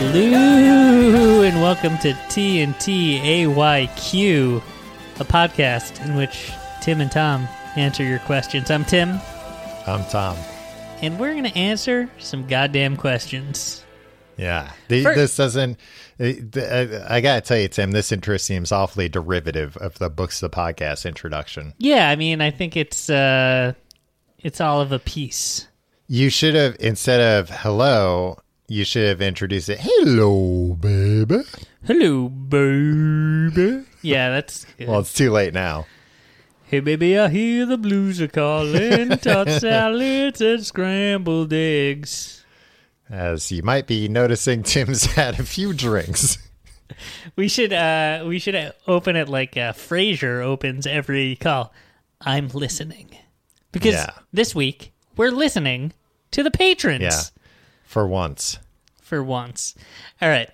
Hello and welcome to TNT AYQ, a podcast in which Tim and Tom answer your questions. I'm Tim, I'm Tom. and we're going to answer some goddamn questions. Yeah, the, this doesn't. uh, uh, I gotta tell you, Tim, this intro seems awfully derivative of the books of the podcast introduction. Yeah, I mean, I think it's uh it's all of a piece. You should have instead of hello, you should have introduced it. Hello, baby. Hello, baby. Yeah, that's good. Well, it's too late now. Hey, baby, I hear the blues are calling. Tossed salads and scrambled eggs. As you might be noticing, Tim's had a few drinks. We should uh we should open it like uh, Frasier opens every call. I'm listening because Yeah. this week we're listening to the patrons Yeah, for once, for once. All right,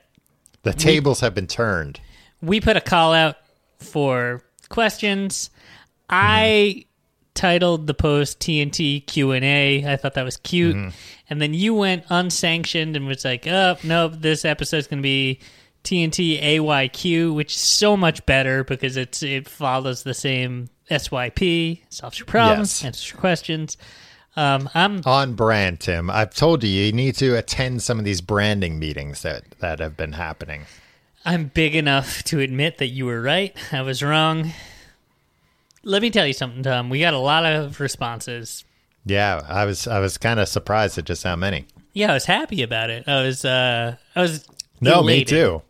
the tables have been turned. we put a call out for questions. Mm-hmm. I titled the post TNT Q and A. I thought that was cute, mm-hmm. and then you went unsanctioned and was like, "Oh nope, this episode's going to be TNT AYQ," which is so much better because it's it follows the same SYP, solves your problems, Yes. answers your questions. Um, I'm On brand, Tim. I've told you you need to attend some of these branding meetings that that have been happening. I'm big enough to admit that you were right. I was wrong. Let me tell you something, Tom. We got a lot of responses. Yeah, I was I was kind of surprised at just how many. Yeah, I was happy about it. I was uh I was No, elated. me too.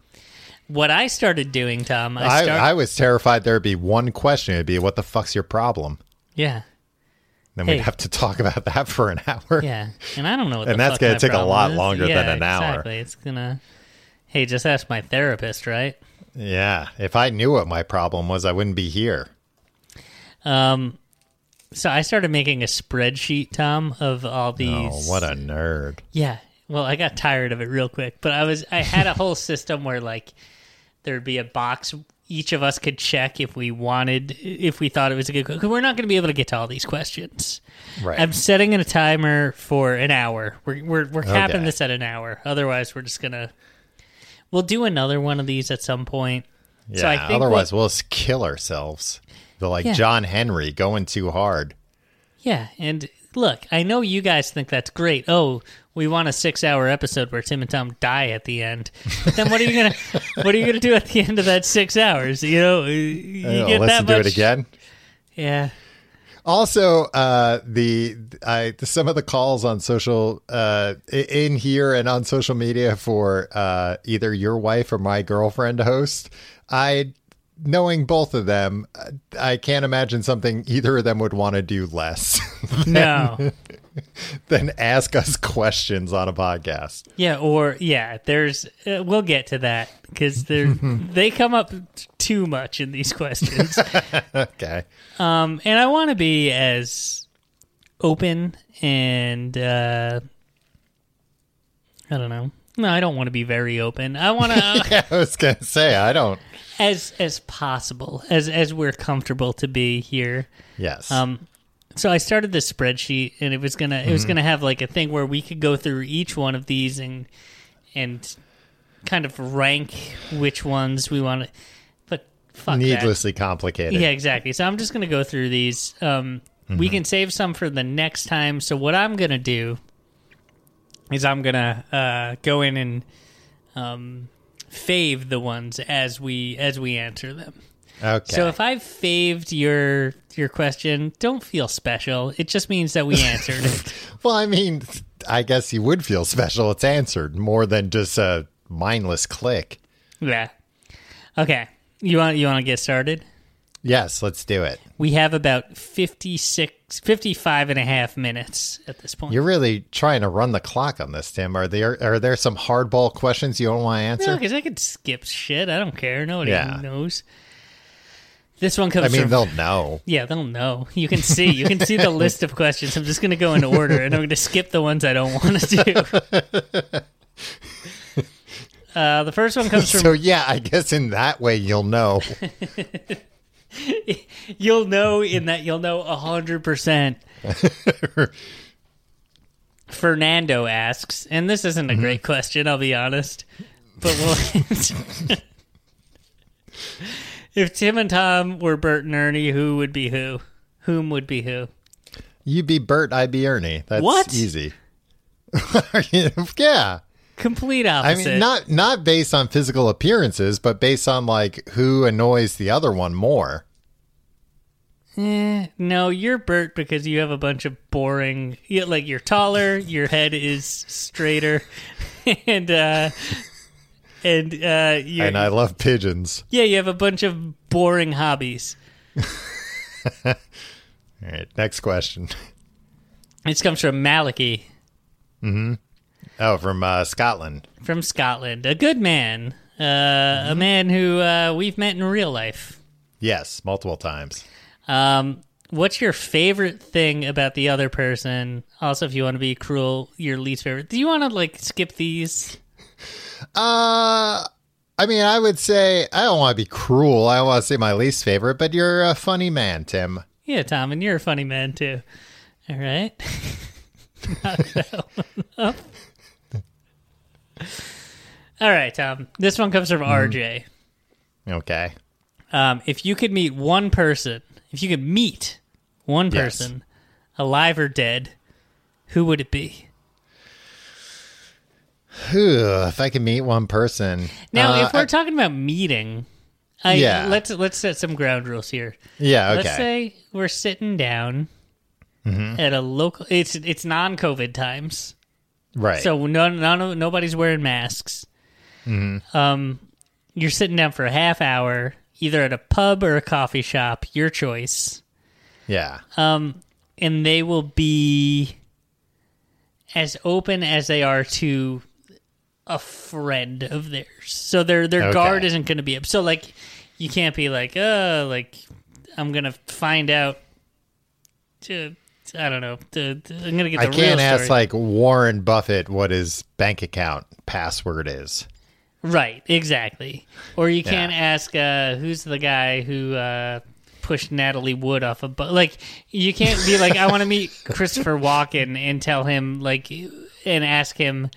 What I started doing, Tom, I I, I was terrified there'd be one question. It'd be, "What the fuck's your problem?" Yeah. Then Hey. we'd have to talk about that for an hour. Yeah. And I don't know what And that's gonna my take a lot is. longer Yeah, than an hour. Exactly. It's gonna Hey, just ask my therapist, right? Yeah, If I knew what my problem was, I wouldn't be here. Um so I started making a spreadsheet, Tom, of all these Oh, what a nerd! Yeah. Well, I got tired of it real quick, but I was I had a whole system where like there'd be a box each of us could check if we wanted if we thought it was a good because we're not going to be able to get to all these questions. Right. I'm setting in a timer for an hour. We're we're we're capping Okay. this at an hour. Otherwise, we're just gonna we'll do another one of these at some point. yeah. so I think otherwise, we'll s- kill ourselves. The like Yeah. John Henry going too hard. Yeah, and look, I know you guys think that's great. Oh, we want a six-hour episode where Tim and Tom die at the end. But then what are you gonna what are you gonna do at the end of that six hours? You know, you get listen that to much. it again. Yeah, Also, uh, the I some of the calls on social uh, in here and on social media for uh, either your wife or my girlfriend to host. I, knowing both of them, I can't imagine something either of them would want to do less no, than ask us questions on a podcast. yeah, or yeah. There's uh, we'll get to that because they they come up too much in these questions. Okay, Um, and I want to be as open and uh, I don't know. No, I don't want to be very open. I want to yeah, I was gonna say I don't. as as possible as as we're comfortable to be here. Yes, Um, so I started this spreadsheet, and it was gonna it was gonna have like a thing where we could go through each one of these and and kind of rank which ones we want to. But fuck that. needlessly complicated. Yeah, exactly. So I'm just going to go through these. Um, We can save some for the next time. So what I'm going to do is I'm going to uh, go in and um, fave the ones as we as we answer them. Okay. So if I've faved your your question, don't feel special. It just means that we answered it. Well, I mean, I guess you would feel special. It's answered more than just a mindless click. Yeah. Okay. You want you want to get started? Yes, let's do it. We have about 56 55 and a half minutes at this point. You're really trying to run the clock on this, Tim. Are there are there some hardball questions you don't want to No, answer? because I could skip shit. I don't care. Nobody Yeah. knows. This one comes I mean, from. they'll know. yeah, they'll know. You can see. You can see the list of questions. I'm just going to go in order, and I'm going to skip the ones I don't want to do. Uh, the first one comes from. So yeah, I guess in that way you'll know. you'll know in that you'll know hundred percent. Fernando asks, and this isn't a great question, I'll be honest, but we'll. If Tim and Tom were Bert and Ernie, who would be who? Whom would be who? You'd be Bert, I'd be Ernie. That's What? easy. yeah. Complete opposite. I mean, not not based on physical appearances, but based on like who annoys the other one more. Eh, no, you're Bert because you have a bunch of boring. You, like you're taller, your head is straighter, and uh, and uh, you're, And I love pigeons. yeah, you have a bunch of boring hobbies. All right, next question. This comes from Malachi Oh, from uh, Scotland. from Scotland, a good man, uh, a man who uh, we've met in real life. Yes, multiple times. Um, what's your favorite thing about the other person? Also, if you want to be cruel, your least favorite. Do you want to like skip these? Uh, I mean, I would say I don't want to be cruel. I want to say my least favorite, but you're a funny man, Tim. Yeah, Tom, and you're a funny man too. All right. Knock that one up. All right, Tom. This one comes from RJ. Okay. Um, if you could meet one person, if you could meet one Yes. person, alive or dead, who would it be? If I could meet one person. Now, Uh, if we're I- talking about meeting, I, Yeah. let's let's set some ground rules here. yeah, okay. Let's say we're sitting down Mm-hmm. at a local. It's it's non-COVID times. right. So none, none, nobody's wearing masks. Mm-hmm. Um, you're sitting down for a half hour, either at a pub or a coffee shop, your choice. yeah. Um, and they will be as open as they are to a friend of theirs. So their their Okay. guard isn't going to be up. So like, you can't be like, uh, like I'm gonna find out. To I don't know. To, to- I'm gonna get the I can't ask like Warren Buffett what his bank account password is. Right, exactly. Or you can't Yeah. ask uh, who's the guy who uh, pushed Natalie Wood off a boat. Like you can't be like, I want to meet Christopher Walken and tell him like, and ask him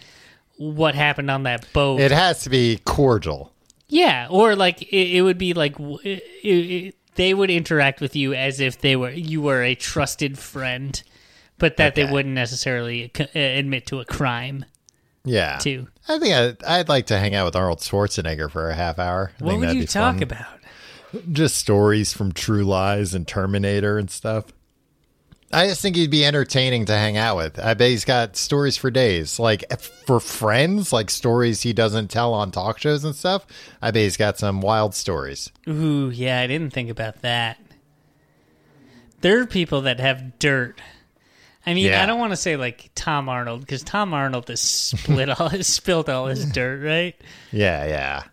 what happened on that boat. It has to be cordial. yeah, or like it, it would be like it, it, they would interact with you as if they were you were a trusted friend, but that they wouldn't necessarily uh, admit to a crime Yeah. too. I think I'd, I'd like to hang out with Arnold Schwarzenegger for a half hour. I What would you talk fun. about? Just stories from True Lies and Terminator and stuff. I just think he'd be entertaining to hang out with. I bet he's got stories for days. Like eh, for friends, like stories he doesn't tell on talk shows and stuff. I bet he's got some wild stories. Ooh, yeah, I didn't think about that. There are people that have dirt. I mean, Yeah. I don't want to say like Tom Arnold because Tom Arnold has split all his spilled all his dirt, right? Yeah, yeah.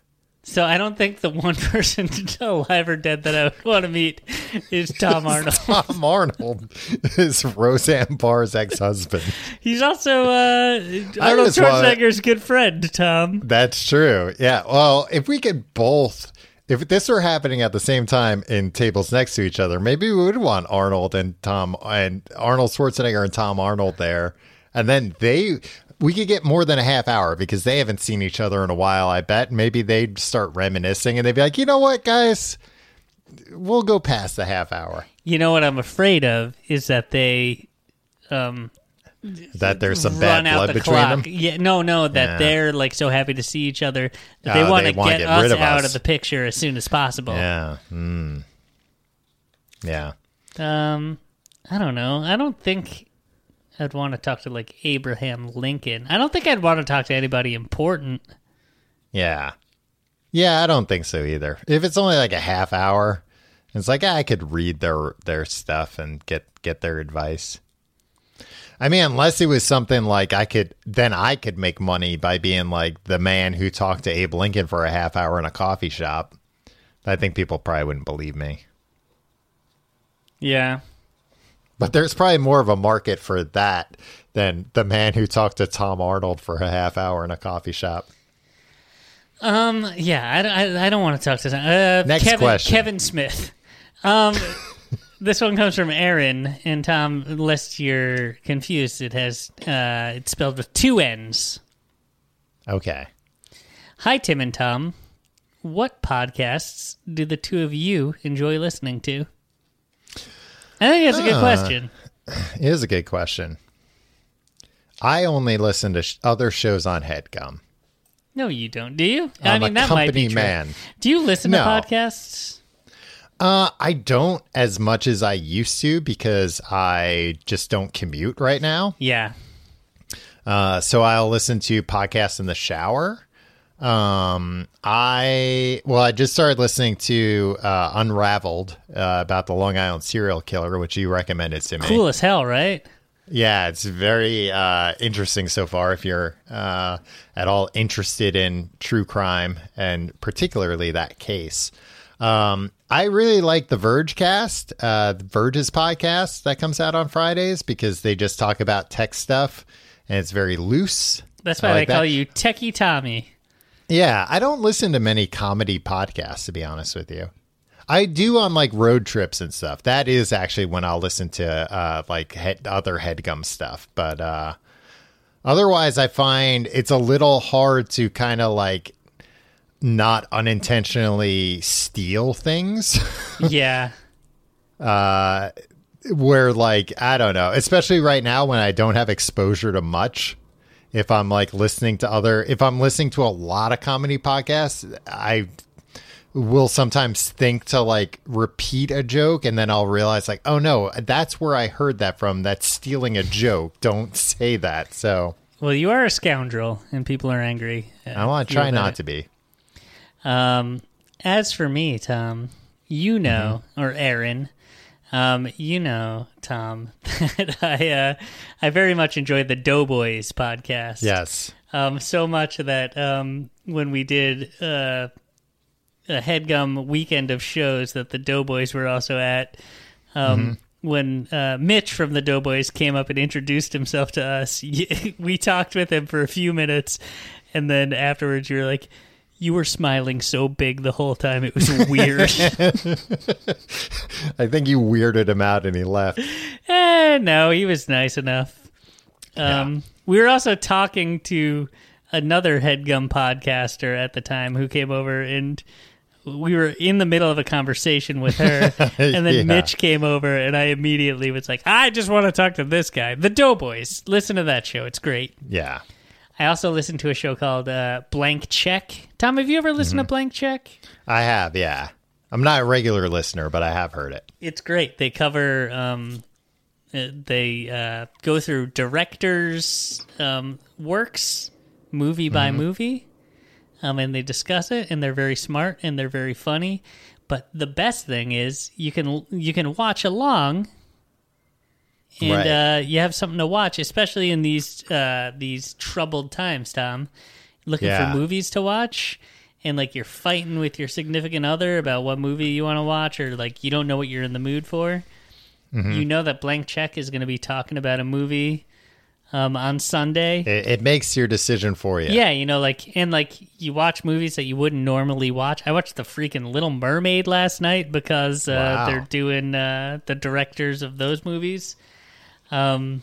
So I don't think the one person alive or dead that I would want to meet is Tom Arnold. Tom Arnold is Roseanne Barr's ex-husband. He's also uh, Arnold Schwarzenegger's good friend, Tom. That's true. Yeah. Well, if we could both, if this were happening at the same time in tables next to each other, maybe we would want Arnold and Tom and Arnold Schwarzenegger and Tom Arnold there, and then they. We could get more than a half hour because they haven't seen each other in a while. I bet maybe they'd start reminiscing and they'd be like, you know what, guys, we'll go past the half hour. You know what I'm afraid of is that they um, That there's some bad blood the between clock. them. Yeah, no, no, that Yeah. they're like so happy to see each other that they Oh, want to get, get us of out of the picture as soon as possible. Yeah. Mm. Yeah. Um, I don't know. I don't think I'd want to talk to like Abraham Lincoln. I don't think I'd want to talk to anybody important. Yeah. Yeah, I don't think so either. If it's only like a half hour, it's like ah, I could read their their stuff and get get their advice. I mean, unless it was something like I could then I could make money by being like the man who talked to Abe Lincoln for a half hour in a coffee shop. I think people probably wouldn't believe me. Yeah. But there's probably more of a market for that than the man who talked to Tom Arnold for a half hour in a coffee shop. Um. Yeah. I, I, I don't want to talk to uh, Next Kevin, question. Kevin Smith. Um. this one comes from Aaron, and Tom, lest you're confused, it has uh, it's spelled with two N's. Okay. Hi, Tim and Tom. What podcasts do the two of you enjoy listening to? I think that's a good Uh, question. It is a good question. I only listen to sh- other shows on HeadGum. No, you don't. Do you? I'm mean, a that might company be true. man. Do you listen No. to podcasts? Uh, I don't as much as I used to because I just don't commute right now. Yeah. Uh, so I'll listen to podcasts in the shower. Um, I well, I just started listening to uh, Unraveled uh, about the Long Island serial killer, which you recommended to me. Cool as hell, right? Yeah, it's very uh, interesting so far. If you're uh, at all interested in true crime and particularly that case, um, I really like the Vergecast, uh, the Verge's podcast that comes out on Fridays because they just talk about tech stuff and it's very loose. That's I why like they call that. you Techie Tommy. Yeah, I don't listen to many comedy podcasts to be honest with you. I do on like road trips and stuff. That is actually when I'll listen to uh like head, other HeadGum stuff, but uh otherwise I find it's a little hard to kind of like not unintentionally steal things. yeah. uh where like I don't know, especially right now when I don't have exposure to much. If I'm like listening to other, if I'm listening to a lot of comedy podcasts, I will sometimes think to like repeat a joke and then I'll realize like, oh no, that's where I heard that from. That's stealing a joke. Don't say that. So Well, you are a scoundrel, and people are angry. I want to try not to be. Um, as for me, Tom, you know, Mm-hmm. or Aaron, um, you know, Tom, that I uh, I very much enjoyed the Doughboys podcast. Yes. Um, so much that um, when we did uh, a HeadGum weekend of shows that the Doughboys were also at, um, when uh, Mitch from the Doughboys came up and introduced himself to us, we talked with him for a few minutes, and then afterwards you were like, "You were smiling so big the whole time; it was weird." I think you weirded him out and he left. eh, no, he was nice enough. Um, We were also talking to another HeadGum podcaster at the time who came over, and we were in the middle of a conversation with her. and then Yeah. Mitch came over, and I immediately was like, I just want to talk to this guy, the Doughboys. Listen to that show; it's great. Yeah. I also listened to a show called uh, Blank Check. Tom, have you ever listened to Blank Check? I have, yeah. I'm not a regular listener, but I have heard it. It's great. They cover, um, uh, they uh, go through directors' um, works, movie by movie, um, and they discuss it. And they're very smart and they're very funny. But the best thing is you can you can watch along, and Right. uh, you have something to watch, especially in these uh, these troubled times. Tom, looking Yeah. for movies to watch. And like you're fighting with your significant other about what movie you want to watch, or like you don't know what you're in the mood for. You know that Blank Check is going to be talking about a movie um, on Sunday. It, it makes your decision for you. Yeah, you know, like and like you watch movies that you wouldn't normally watch. I watched the freaking Little Mermaid last night because uh, Wow. they're doing uh, the directors of those movies. Um,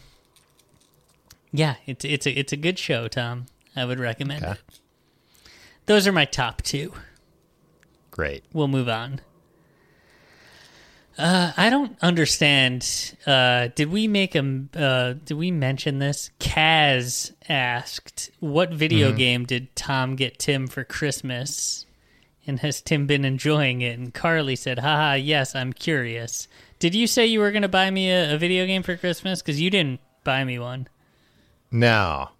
yeah, it's it's a it's a good show, Tom. I would recommend Okay. it. Those are my top two. Great. We'll move on. Uh, I don't understand. Uh, did we make a? Uh, did we mention this? Kaz asked, "What video game did Tom get Tim for Christmas?" And has Tim been enjoying it? And Carly said, "Haha, yes, I'm curious." Did you say you were going to buy me a, a video game for Christmas? Because you didn't buy me one. No.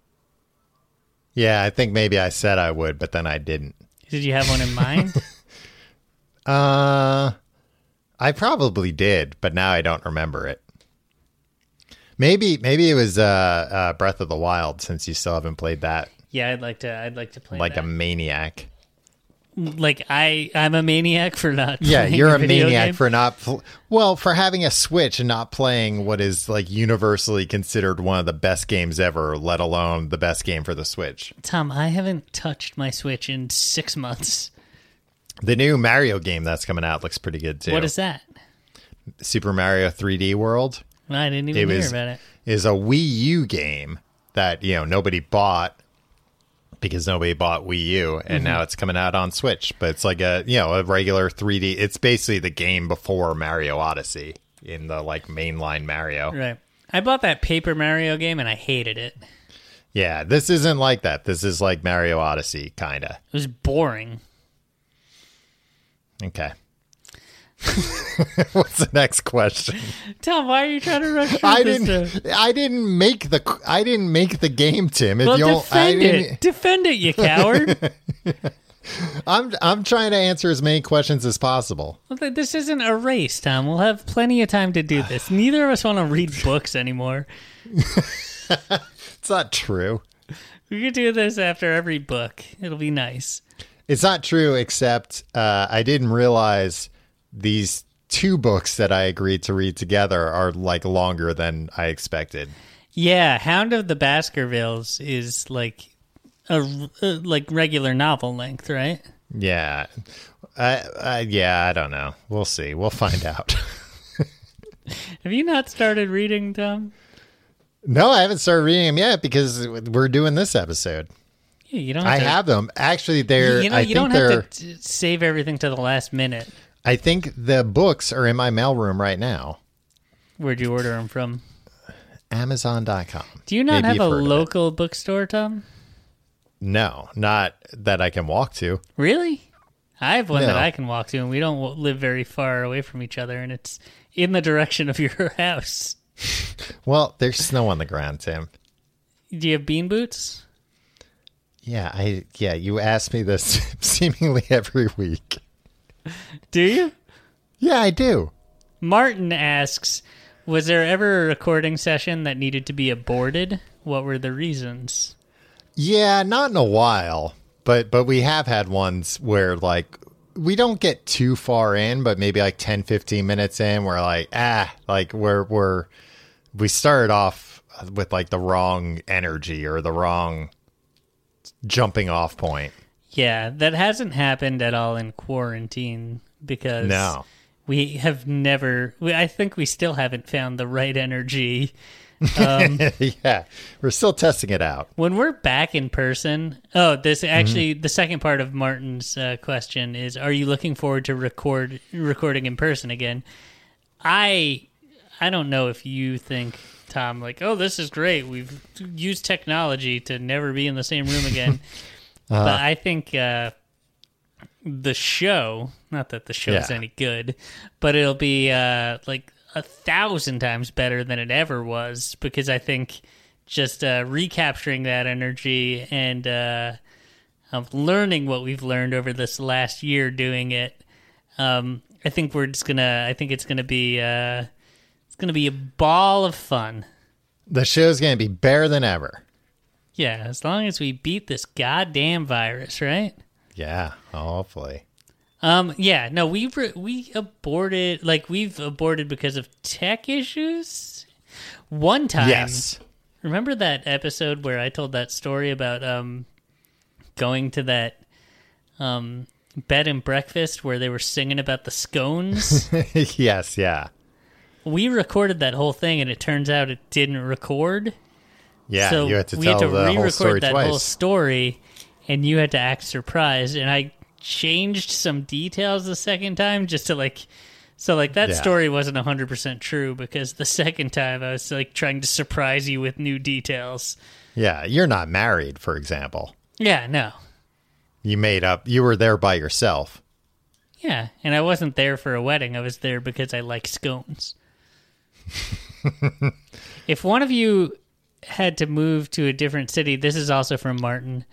Yeah, I think maybe I said I would, but then I didn't. Did you have one in mind? Uh, I probably did, but now I don't remember it. Maybe maybe it was uh, uh Breath of the Wild since you still haven't played that yeah, I'd like to. I'd like to play like that. a maniac. Like I. I'm a maniac for not. Yeah, you're a maniac game. for not pl- well for having a Switch and not playing what is like universally considered one of the best games ever, let alone the best game for the Switch. Tom, I haven't touched my Switch in six months. The new Mario game that's coming out looks pretty good too. What is that? Super Mario 3D World I didn't even It hear was- about it. is a Wii U game that you know nobody bought because nobody bought Wii U, and Mm-hmm. now it's coming out on Switch. But it's like a you know a regular 3D. It's basically the game before Mario Odyssey in the like mainline Mario. Right. I bought that Paper Mario game and I hated it. Yeah, this isn't like that. This is like Mario Odyssey, kind of. It was boring. Okay. What's the next question? Tom, why are you trying to rush through I this didn't. I didn't make the. I didn't make the game, Tim. If Well, you defend it. Defend it, you coward. I'm. I'm trying to answer as many questions as possible. Well, this isn't a race, Tom. We'll have plenty of time to do this. Neither of us want to read books anymore. It's not true. We could do this after every book. It'll be nice. It's not true, except uh, I didn't realize these two books that I agreed to read together are like longer than I expected. Yeah, Hound of the Baskervilles is like a uh, like regular novel length, right? Yeah. I, I, yeah, I don't know. We'll see. We'll find out. Have you not started reading, Tom? no, I haven't started reading them yet because we're doing this episode. Yeah, you don't. I Have to, have them. Actually, they're. You know, I you think don't have to t- save everything to the last minute. I think the books are in my mailroom right now. Where'd you order them from? Amazon.com. Do you not Maybe have a heard of it. local bookstore, Tom? No, not that I can walk to. Really? I have one that I can walk to, and we don't live very far away from each other, and it's in the direction of your house. Well, there's snow on the ground, Tim. Do you have bean boots? Yeah, I yeah, you ask me this seemingly every week. Do you? Yeah, I do. Martin asks, was there ever a recording session that needed to be aborted? What were the reasons? Yeah, not in a while, but but we have had ones where like we don't get too far in, but maybe like 10 15 minutes in we're like, ah, like we're we're we started off with like the wrong energy or the wrong jumping off point. Yeah, that hasn't happened at all in quarantine because No. we have never. We, I think we still haven't found the right energy. Um, yeah, we're still testing it out. when we're back in person, oh, this actually the second part of Martin's uh, question is: Are you looking forward to record recording in person again? I I don't know if you think Tom like, oh, this is great. We've used technology to never be in the same room again. But I think uh, the show, not that the show's Yeah. any good, but it'll be uh, like a thousand times better than it ever was because I think just uh, recapturing that energy and uh, um, learning what we've learned over this last year doing it. Um, I think we're just gonna. I think it's gonna be. Uh, it's gonna be a ball of fun. The show's going to be better than ever. Yeah, as long as we beat this goddamn virus, right? Yeah, hopefully. Um, yeah, no, we re- we aborted like we've aborted because of tech issues. One time, Yes. remember that episode where I told that story about um going to that um bed and breakfast where they were singing about the scones? yes, yeah. we recorded that whole thing, and it turns out it didn't record. Yeah, so you had to we tell had to re-record that twice. whole story, and you had to act surprised. And I changed some details the second time just to like, so like that Yeah. story wasn't hundred percent true because the second time I was like trying to surprise you with new details. Yeah, you're not married, for example. Yeah, no, You made up. You were there by yourself. yeah, and I wasn't there for a wedding. I was there because I like scones. if one of you had to move to a different city, this is also from Martin,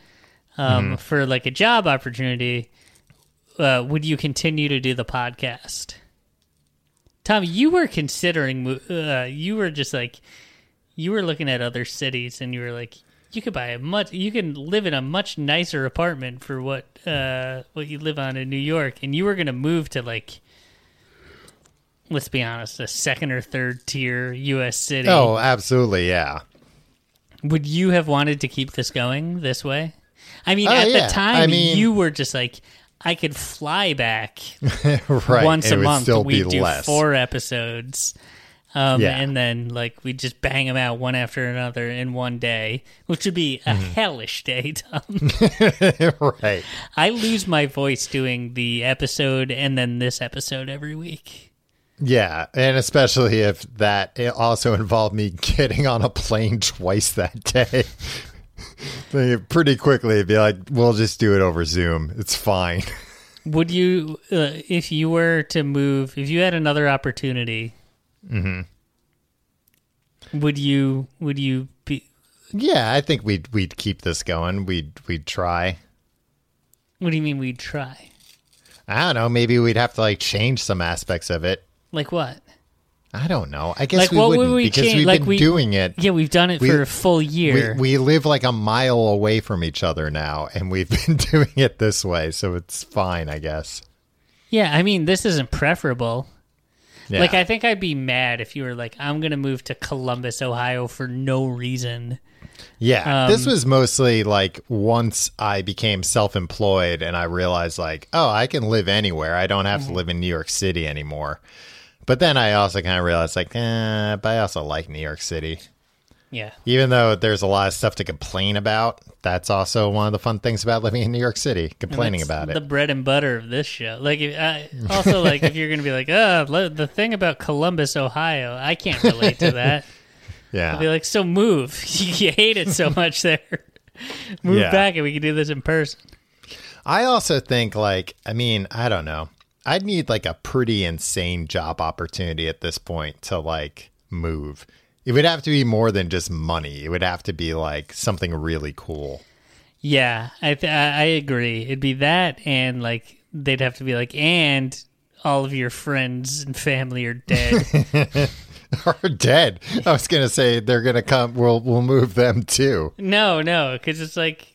um, for like a job opportunity, uh, would you continue to do the podcast? Tom, you were considering, uh, you were just like, you were looking at other cities and you were like, you could buy a much, you can live in a much nicer apartment for what, uh, what you live on in New York. And you were going to move to like, let's be honest, a second or third tier U.S. city. Oh, absolutely, yeah. Would you have wanted to keep this going this way? I mean, Oh, at yeah. the time, I mean- you were just like, I could fly back right. once a month. we do less. four episodes. Um, Yeah. and then like we just bang them out one after another in one day, which would be a Mm-hmm. hellish day, Tom. right. I lose my voice doing the episode and then this episode every week. Yeah, and especially if that it also involved me getting on a plane twice that day. Pretty quickly, it'd be like, we'll just do it over Zoom. It's fine. Would you, uh, if you were to move, if you had another opportunity, would you? Would you be? Yeah, I think we'd we'd keep this going. We'd we'd try. What do you mean we'd try? I don't know. Maybe we'd have to like change some aspects of it. Like what? I don't know. I guess Like, we what would wouldn't we because change- we've like, been we- doing it. Yeah, we've done it We- for a full year. we live like a mile away from each other now, and we've been doing it this way, so it's fine, I guess. yeah, I mean, this isn't preferable. Yeah. Like, I think I'd be mad if you were like, I'm going to move to Columbus, Ohio for no reason. Yeah, Um, this was mostly like once I became self-employed and I realized like, oh, I can live anywhere. I don't Mm-hmm. have to live in New York City anymore. But then I also kind of realized like, eh, but I also like New York City. Yeah. Even though there's a lot of stuff to complain about, that's also one of the fun things about living in New York City, complaining about it. The bread and butter of this show. Like, if, I, also, like if you're going to be like, oh, the thing about Columbus, Ohio, I can't relate to that. Yeah. I'll be like, so move. you hate it so much there. move Yeah. back and we can do this in person. I also think like, I mean, I don't know. I'd need like a pretty insane job opportunity at this point to like move. It would have to be more than just money. It would have to be like something really cool. Yeah, I th- I agree. It'd be that, and like they'd have to be like, and all of your friends and family are dead. are dead. I was gonna say they're gonna come. We'll we'll move them too. no, no, because it's like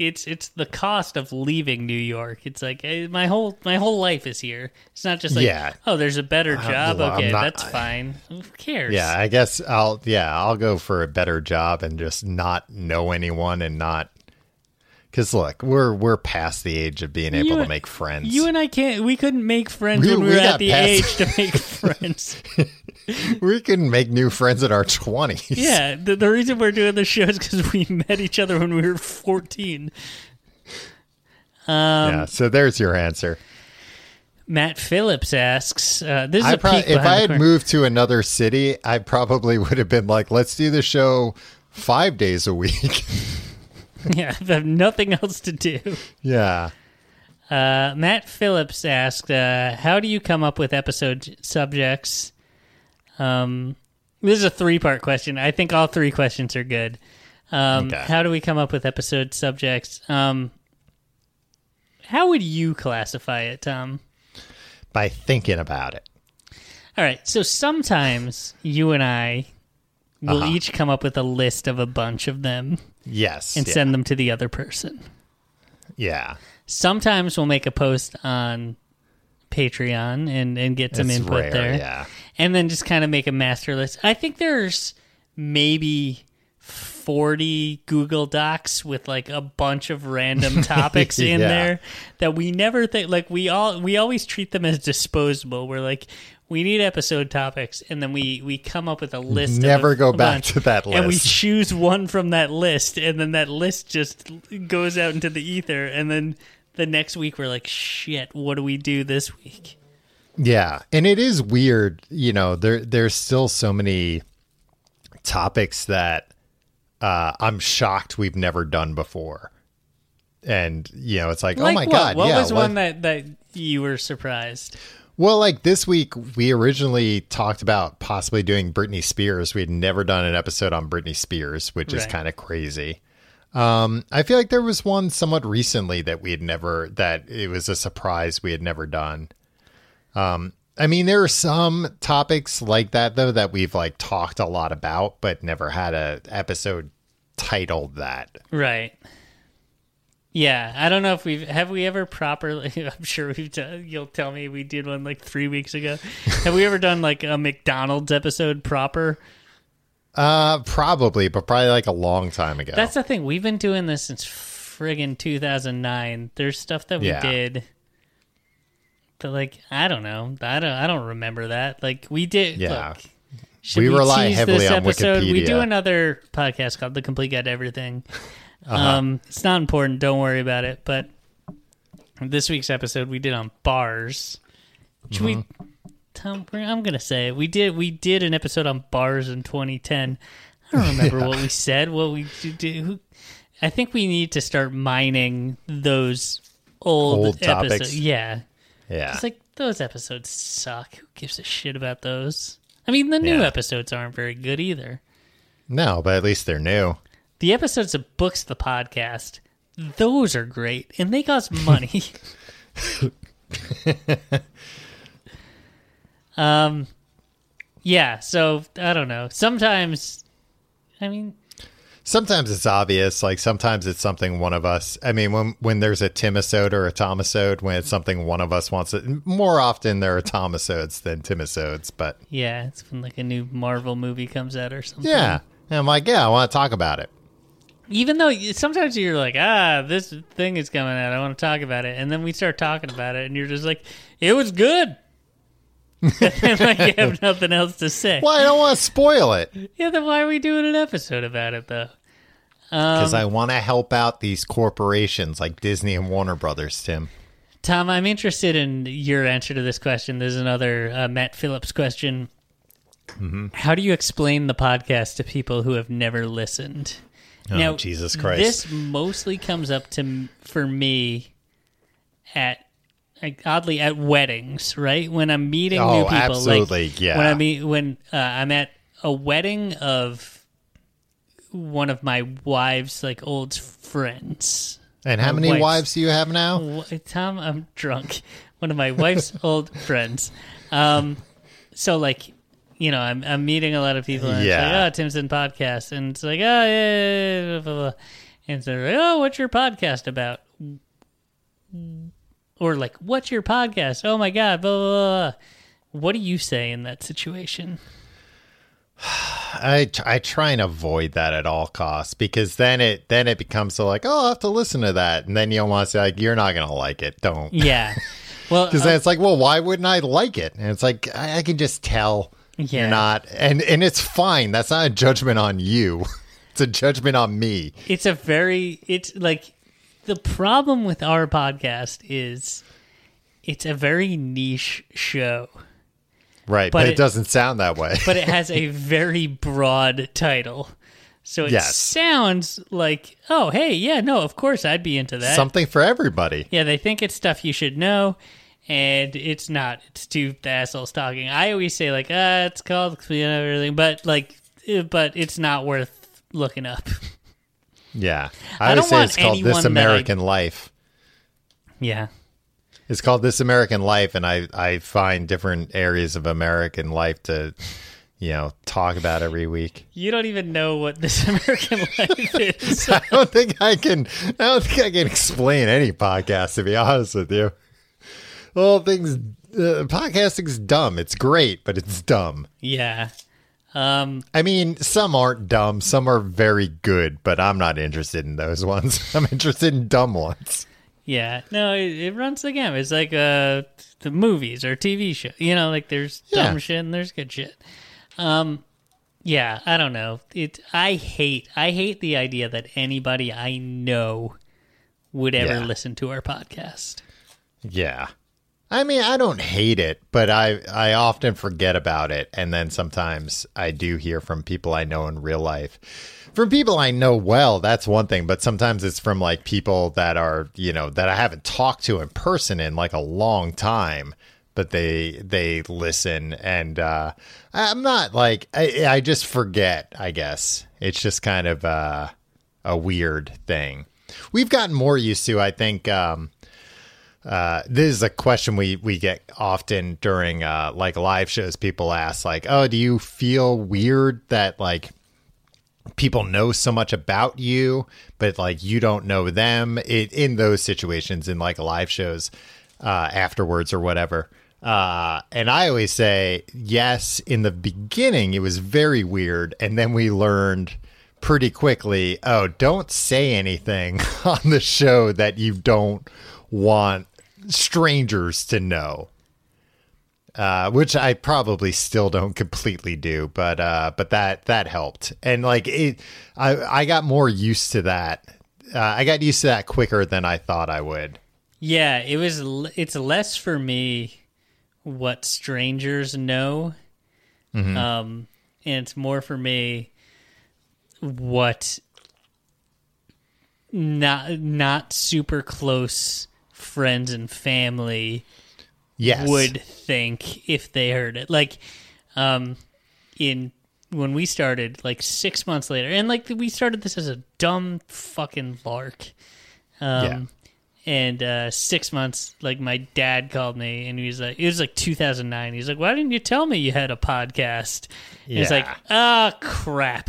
it's it's the cost of leaving New York. It's like eh, my whole my whole life is here. It's not just like Yeah. oh, there's a better job. well, okay, not- that's fine. Who cares? Yeah, I guess I'll. Yeah, I'll go for a better job and just not know anyone and not. Because look, we're we're past the age of being able You to make friends. You and I can't. We couldn't make friends We- when we, we were at the age to make friends. we can make new friends in our twenties. yeah, the, the reason we're doing this show is because we met each other when we were fourteen. Um, yeah. So there's your answer. Matt Phillips asks, uh, "This is I a pro- if I had moved to another city, I probably would have been like, let's do the show five days a week. yeah, I have nothing else to do." yeah. Uh, Matt Phillips asked, uh, "How do you come up with episode subjects?" Um, this is a three-part question. I think all three questions are good. Um, Okay. How do we come up with episode subjects? Um, how would you classify it, Tom? By thinking about it. All right. So sometimes you and I will Uh-huh. each come up with a list of a bunch of them Yes. and yeah. send them to the other person. yeah. Sometimes we'll make a post on Patreon and, and get some It's input rare, there. Yeah. And then just kind of make a master list. I think there's maybe 40 Google Docs with like a bunch of random topics in Yeah. there that we never think like we all we always treat them as disposable. We're like we need episode topics and then we we come up with a list Never of, go back bunch, to that list and we choose one from that list and then that list just goes out into the ether and then the next week we're like shit what do we do this week Yeah, and it is weird. You know, there there's still so many topics that uh, I'm shocked we've never done before. And you know, it's like, like oh my what? god, what yeah. was one that that you were surprised well, like this week, we originally talked about possibly doing Britney Spears. We had never done an episode on Britney Spears, which is kind of crazy. Um, I feel like there was one somewhat recently that we had never that it was a surprise we had never done. Um, I mean, there are some topics like that though that we've like talked a lot about, but never had a episode titled that. Right. Yeah, I don't know if we've have we ever properly. I'm sure we've. Done, you'll tell me we did one like three weeks ago. have we ever done like a McDonald's episode proper? Uh, probably, but probably like a long time ago. That's the thing. We've been doing this since friggin' 2009. There's stuff that we Yeah. did. But like, I don't know. I don't. I don't remember that. Like we did. Yeah. Look, should We rely heavily this on episode? We do another podcast called "The Complete Guide to Everything." Uh-huh. Um, it's not important. Don't worry about it. But this week's episode we did on bars. Should we? Mm-hmm. Tom, I'm gonna say it. We did. We did an episode on bars in 2010. I don't remember what we said. What we did. Who, I think we need to start mining those old, Old topics. episodes. Yeah, Yeah. it's like those episodes suck. Who gives a shit about those? I mean, the new Yeah. episodes aren't very good either. no, but at least they're new. The episodes of Books the Podcast, those are great, and they cost money. um, yeah. So I don't know. Sometimes, I mean, Sometimes it's obvious. Like sometimes it's something one of us. I mean, when when there's a Timisode or a Tomisode, when it's something one of us wants it. More often there are Tomisodes than Timisodes, but yeah, it's when like a new Marvel movie comes out or something. yeah. And I'm like, yeah, I want to talk about it. Even though you- sometimes you're like, ah, this thing is coming out, I want to talk about it, and then we start talking about it, and you're just like, it was good. and like you have nothing else to say. Well, I don't want to spoil it Yeah, then why are we doing an episode about it though? because Um, I want to help out these corporations like Disney and Warner Brothers. Tim. Tom, I'm interested in your answer to this question. There's another uh, Matt Phillips question. Mm-hmm. How do you explain the podcast to people who have never listened? Oh, Jesus Christ. This mostly comes up to for me at like, oddly at weddings, right? When I'm meeting Oh, new people, absolutely, like yeah. when I meet when uh, I'm at a wedding of one of my wife's like old friends. And how many wife's- wives do you have now? Tom, I'm drunk. One of my wife's old friends. Um, so like, you know, I'm I'm meeting a lot of people. And Yeah. It's like, oh, Tim's in podcast, and it's like, oh, yeah, blah, blah, blah. and so they're like, oh, what's your podcast about? Or like, what's your podcast? Oh my god, blah blah. blah. What do you say in that situation? I I try and avoid that at all costs because then it then it becomes so like oh I have to listen to that and then you want to say like you're not gonna like it don't Yeah. Well, because then uh, it's like well why wouldn't I like it and it's like I, I can just tell Yeah. you're not and and it's fine. That's not a judgment on you. It's a judgment on me. It's a very it's like the problem with our podcast is it's a very niche show. Right But but, it, it- doesn't sound that way. but it has a very broad title. So it Yes. sounds like oh hey yeah no of course i'd be into that. Something for everybody. Yeah they think it's stuff you should know and it's not it's two assholes talking i always say like ah it's called know everything but like eh, but it's not worth looking up yeah I I, don't would say want it's called This that I- American Life yeah It's called This American Life, and I, I find different areas of American life to, you know, talk about every week. you don't even know what this american life is I don't think I can. I don't think I can explain any podcast. To be honest with you, whole thing's uh, podcasting's dumb. It's great, but it's dumb. Yeah. Um, I mean, some aren't dumb. Some are very good, but I'm not interested in those ones. I'm interested in dumb ones. yeah. No, it, it runs the gamut. It's like uh, the movies or TV show. You know, like there's dumb Yeah. shit and there's good shit. Um, yeah. I don't know. It. I hate. I hate the idea that anybody I know would ever Yeah. listen to our podcast. Yeah. I mean, I don't hate it, but I I often forget about it and then sometimes I do hear from people I know in real life. From people I know well, that's one thing, but sometimes it's from like people that are, you know, that I haven't talked to in person in like a long time, but they they listen and uh I'm not like I I just forget, I guess. It's just kind of uh a weird thing. We've gotten more used to, I think um uh, this is a question we we get often during uh, like live shows. People ask like, "Oh, do you feel weird that like people know so much about you, but like you don't know them?" It, in those situations, in like live shows uh, afterwards or whatever. Uh, and I always say yes. In the beginning, it was very weird, and then we learned pretty quickly, oh, don't say anything on the show that you don't want strangers to know. Uh, which I probably still don't completely do, but uh, but that that helped, and like it, I I got more used to that. Uh, I got used to that quicker than I thought I would. Yeah, it was. It's less for me what strangers know, um, and it's more for me what not not super close friends and family Yes, would think if they heard it. Like, um, in when we started, like six months later, and like we started this as a dumb fucking lark. Um, Yeah. And uh, six months, like my dad called me, and he was like, it was like 2009. He's like, "Why didn't you tell me you had a podcast?" It's like, Yeah. ah, crap.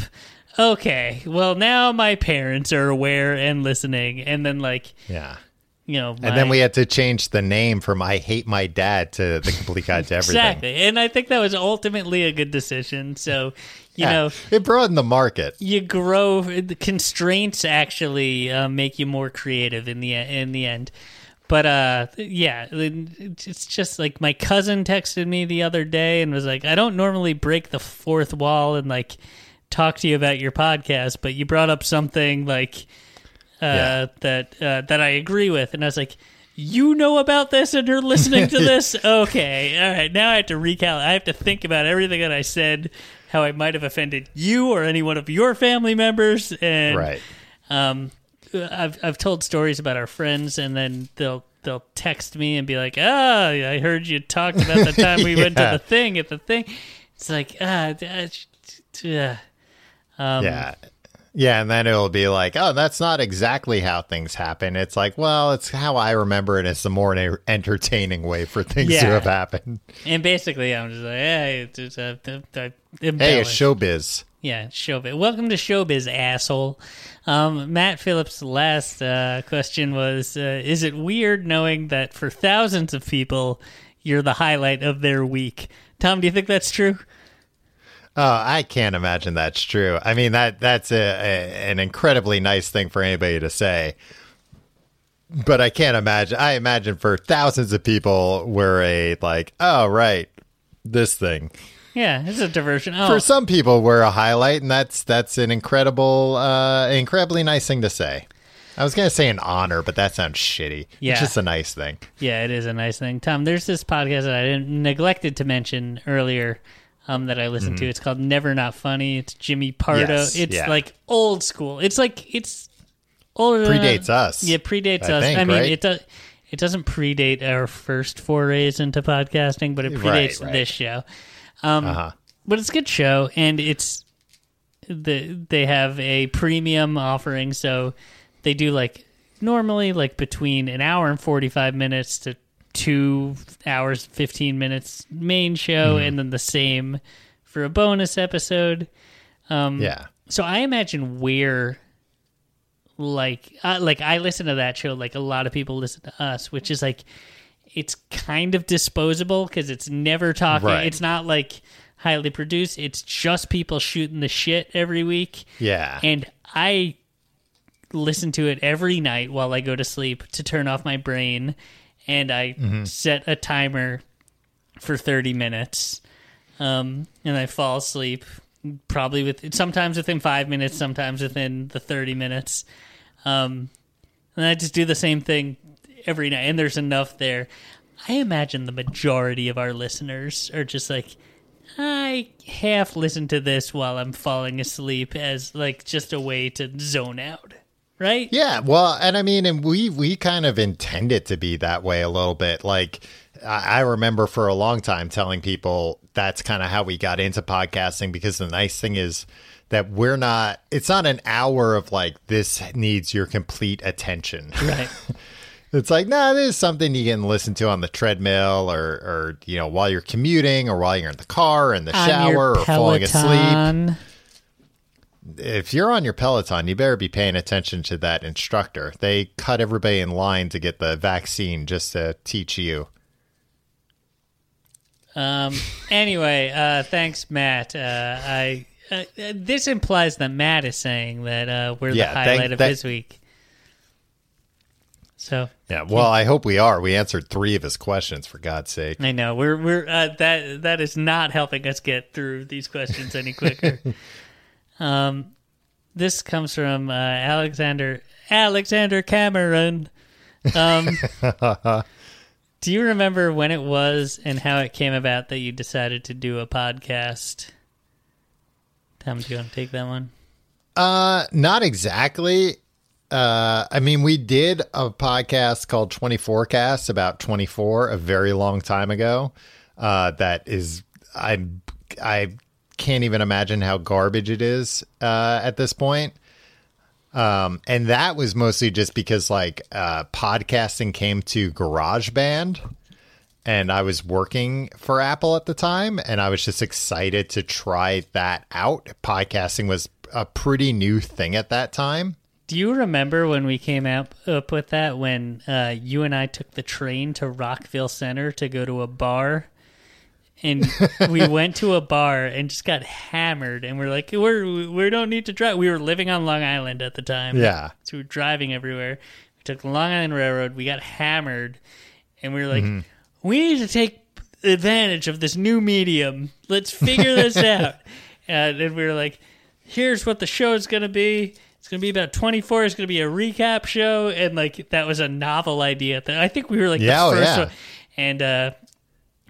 Okay, well now my parents are aware and listening, and then like yeah. You know, And then we had to change the name from "I Hate My Dad" to "The Complete Guide to Everything." Exactly. And I think that was ultimately a good decision. So, you Yeah. know, it broadened the market. you grow the constraints actually uh, make you more creative in the in the end. But uh yeah, it's just like my cousin texted me the other day and was like, "I don't normally break the fourth wall and like talk to you about your podcast, but you brought up something like uh Yeah. that uh, that I agree with." And I was like, "You know about this and you're listening to this? Okay. All right. Now I have to recount. I have to think about everything that I said, how I might have offended you or any one of your family members and Right. um, I've I've told stories about our friends, and then they'll they'll text me and be like, "Ah, I heard you talked about the time we went to the thing at the thing." It's like, ah, uh, yeah, um, yeah. Yeah, and then it'll be like, oh, that's not exactly how things happen. It's like, well, it's how I remember it. It's a more en- entertaining way for things Yeah. to have happened. And basically, I'm just like, hey, it's, it's, uh, uh, uh, Hey, it's showbiz. Yeah, showbiz. Welcome to showbiz, asshole. Um, Matt Phillips' last uh, question was: uh, Is it weird knowing that for thousands of people, you're the highlight of their week? Tom, do you think that's true? Oh, I can't imagine that's true. I mean that that's a, a, an incredibly nice thing for anybody to say. But I can't imagine. I imagine for thousands of people, we're a like, oh right, this thing. Yeah, it's a diversion. Oh, For some people, we're a highlight, and that's that's an incredible, uh, incredibly nice thing to say. I was gonna say an honor, but that sounds shitty. Yeah. It's just a nice thing. yeah, it is a nice thing. Tom, there's this podcast that I didn't, neglected to mention earlier um, that I listened to. It's called Never Not Funny. It's Jimmy Pardo. Mm-hmm. Yes, it's yeah. like old school. It's like it's older. Predates us. Yeah, predates I us. think, I mean, right? it does. It doesn't predate our first forays into podcasting, but it Right, predates right. this show. Um, Uh-huh. But it's a good show, and it's the they have a premium offering, so they do like normally like between an hour and forty five minutes to two hours fifteen minutes main show, Mm-hmm. and then the same for a bonus episode. Um, Yeah. so I imagine we're like uh, like I listen to that show like a lot of people listen to us, which is like it's kind of disposable because it's never talking. Right. It's not like highly produced. It's just people shooting the shit every week, Yeah. and I listen to it every night while I go to sleep to turn off my brain, and I Mm-hmm. set a timer for thirty minutes, um, and I fall asleep probably with sometimes within five minutes, sometimes within the thirty minutes. Um, and I just do the same thing every night, and there's enough there. I imagine the majority of our listeners are just like, I half listen to this while I'm falling asleep as like just a way to zone out, right? Yeah, well, and I mean, and we we kind of intend it to be that way a little bit. Like, I remember for a long time telling people that's kind of how we got into podcasting because the nice thing is that we're not. It's not an hour of like this needs your complete attention. Right. It's like, nah, this is something you can listen to on the treadmill or, or you know, while you're commuting or while you're in the car, in the On shower, or falling asleep. If you're on your Peloton, you better be paying attention to that instructor. They cut everybody in line to get the vaccine just to teach you. Um. Anyway, uh, thanks, Matt. Uh, I uh, this implies that Matt is saying that uh, we're Yeah, the thank- highlight of that- his week. So Yeah, well, I hope we are. We answered three of his questions, for God's sake. I know we're we're uh, that that is not helping us get through these questions any quicker. um, this comes from uh, Alexander Alexander Cameron. Um, do you remember when it was and how it came about that you decided to do a podcast? Tom, do you want to take that one? Uh, not exactly. Uh, I mean, we did a podcast called 24 Cast about 24 a very long time ago. Uh, that is, I, I can't even imagine how garbage it is uh, at this point. Um, and that was mostly just because like uh, podcasting came to GarageBand, and I was working for Apple at the time, and I was just excited to try that out. Podcasting was a pretty new thing at that time. Do you remember when we came out up with that when uh, you and I took the train to Rockville Center to go to a bar? And we went to a bar and just got hammered, and we're like, "We're we don't need to drive." We were living on Long Island at the time, Yeah. So we were driving everywhere. We took the Long Island Railroad. We got hammered, and we were like, "We need to take advantage of this new medium. Let's figure this out." And then we were like, "Here's what the show is going to be." It's gonna be about 24. It's gonna be a recap show, and like that was a novel idea. That I think we were like Yeah, oh, the first yeah. one, and uh,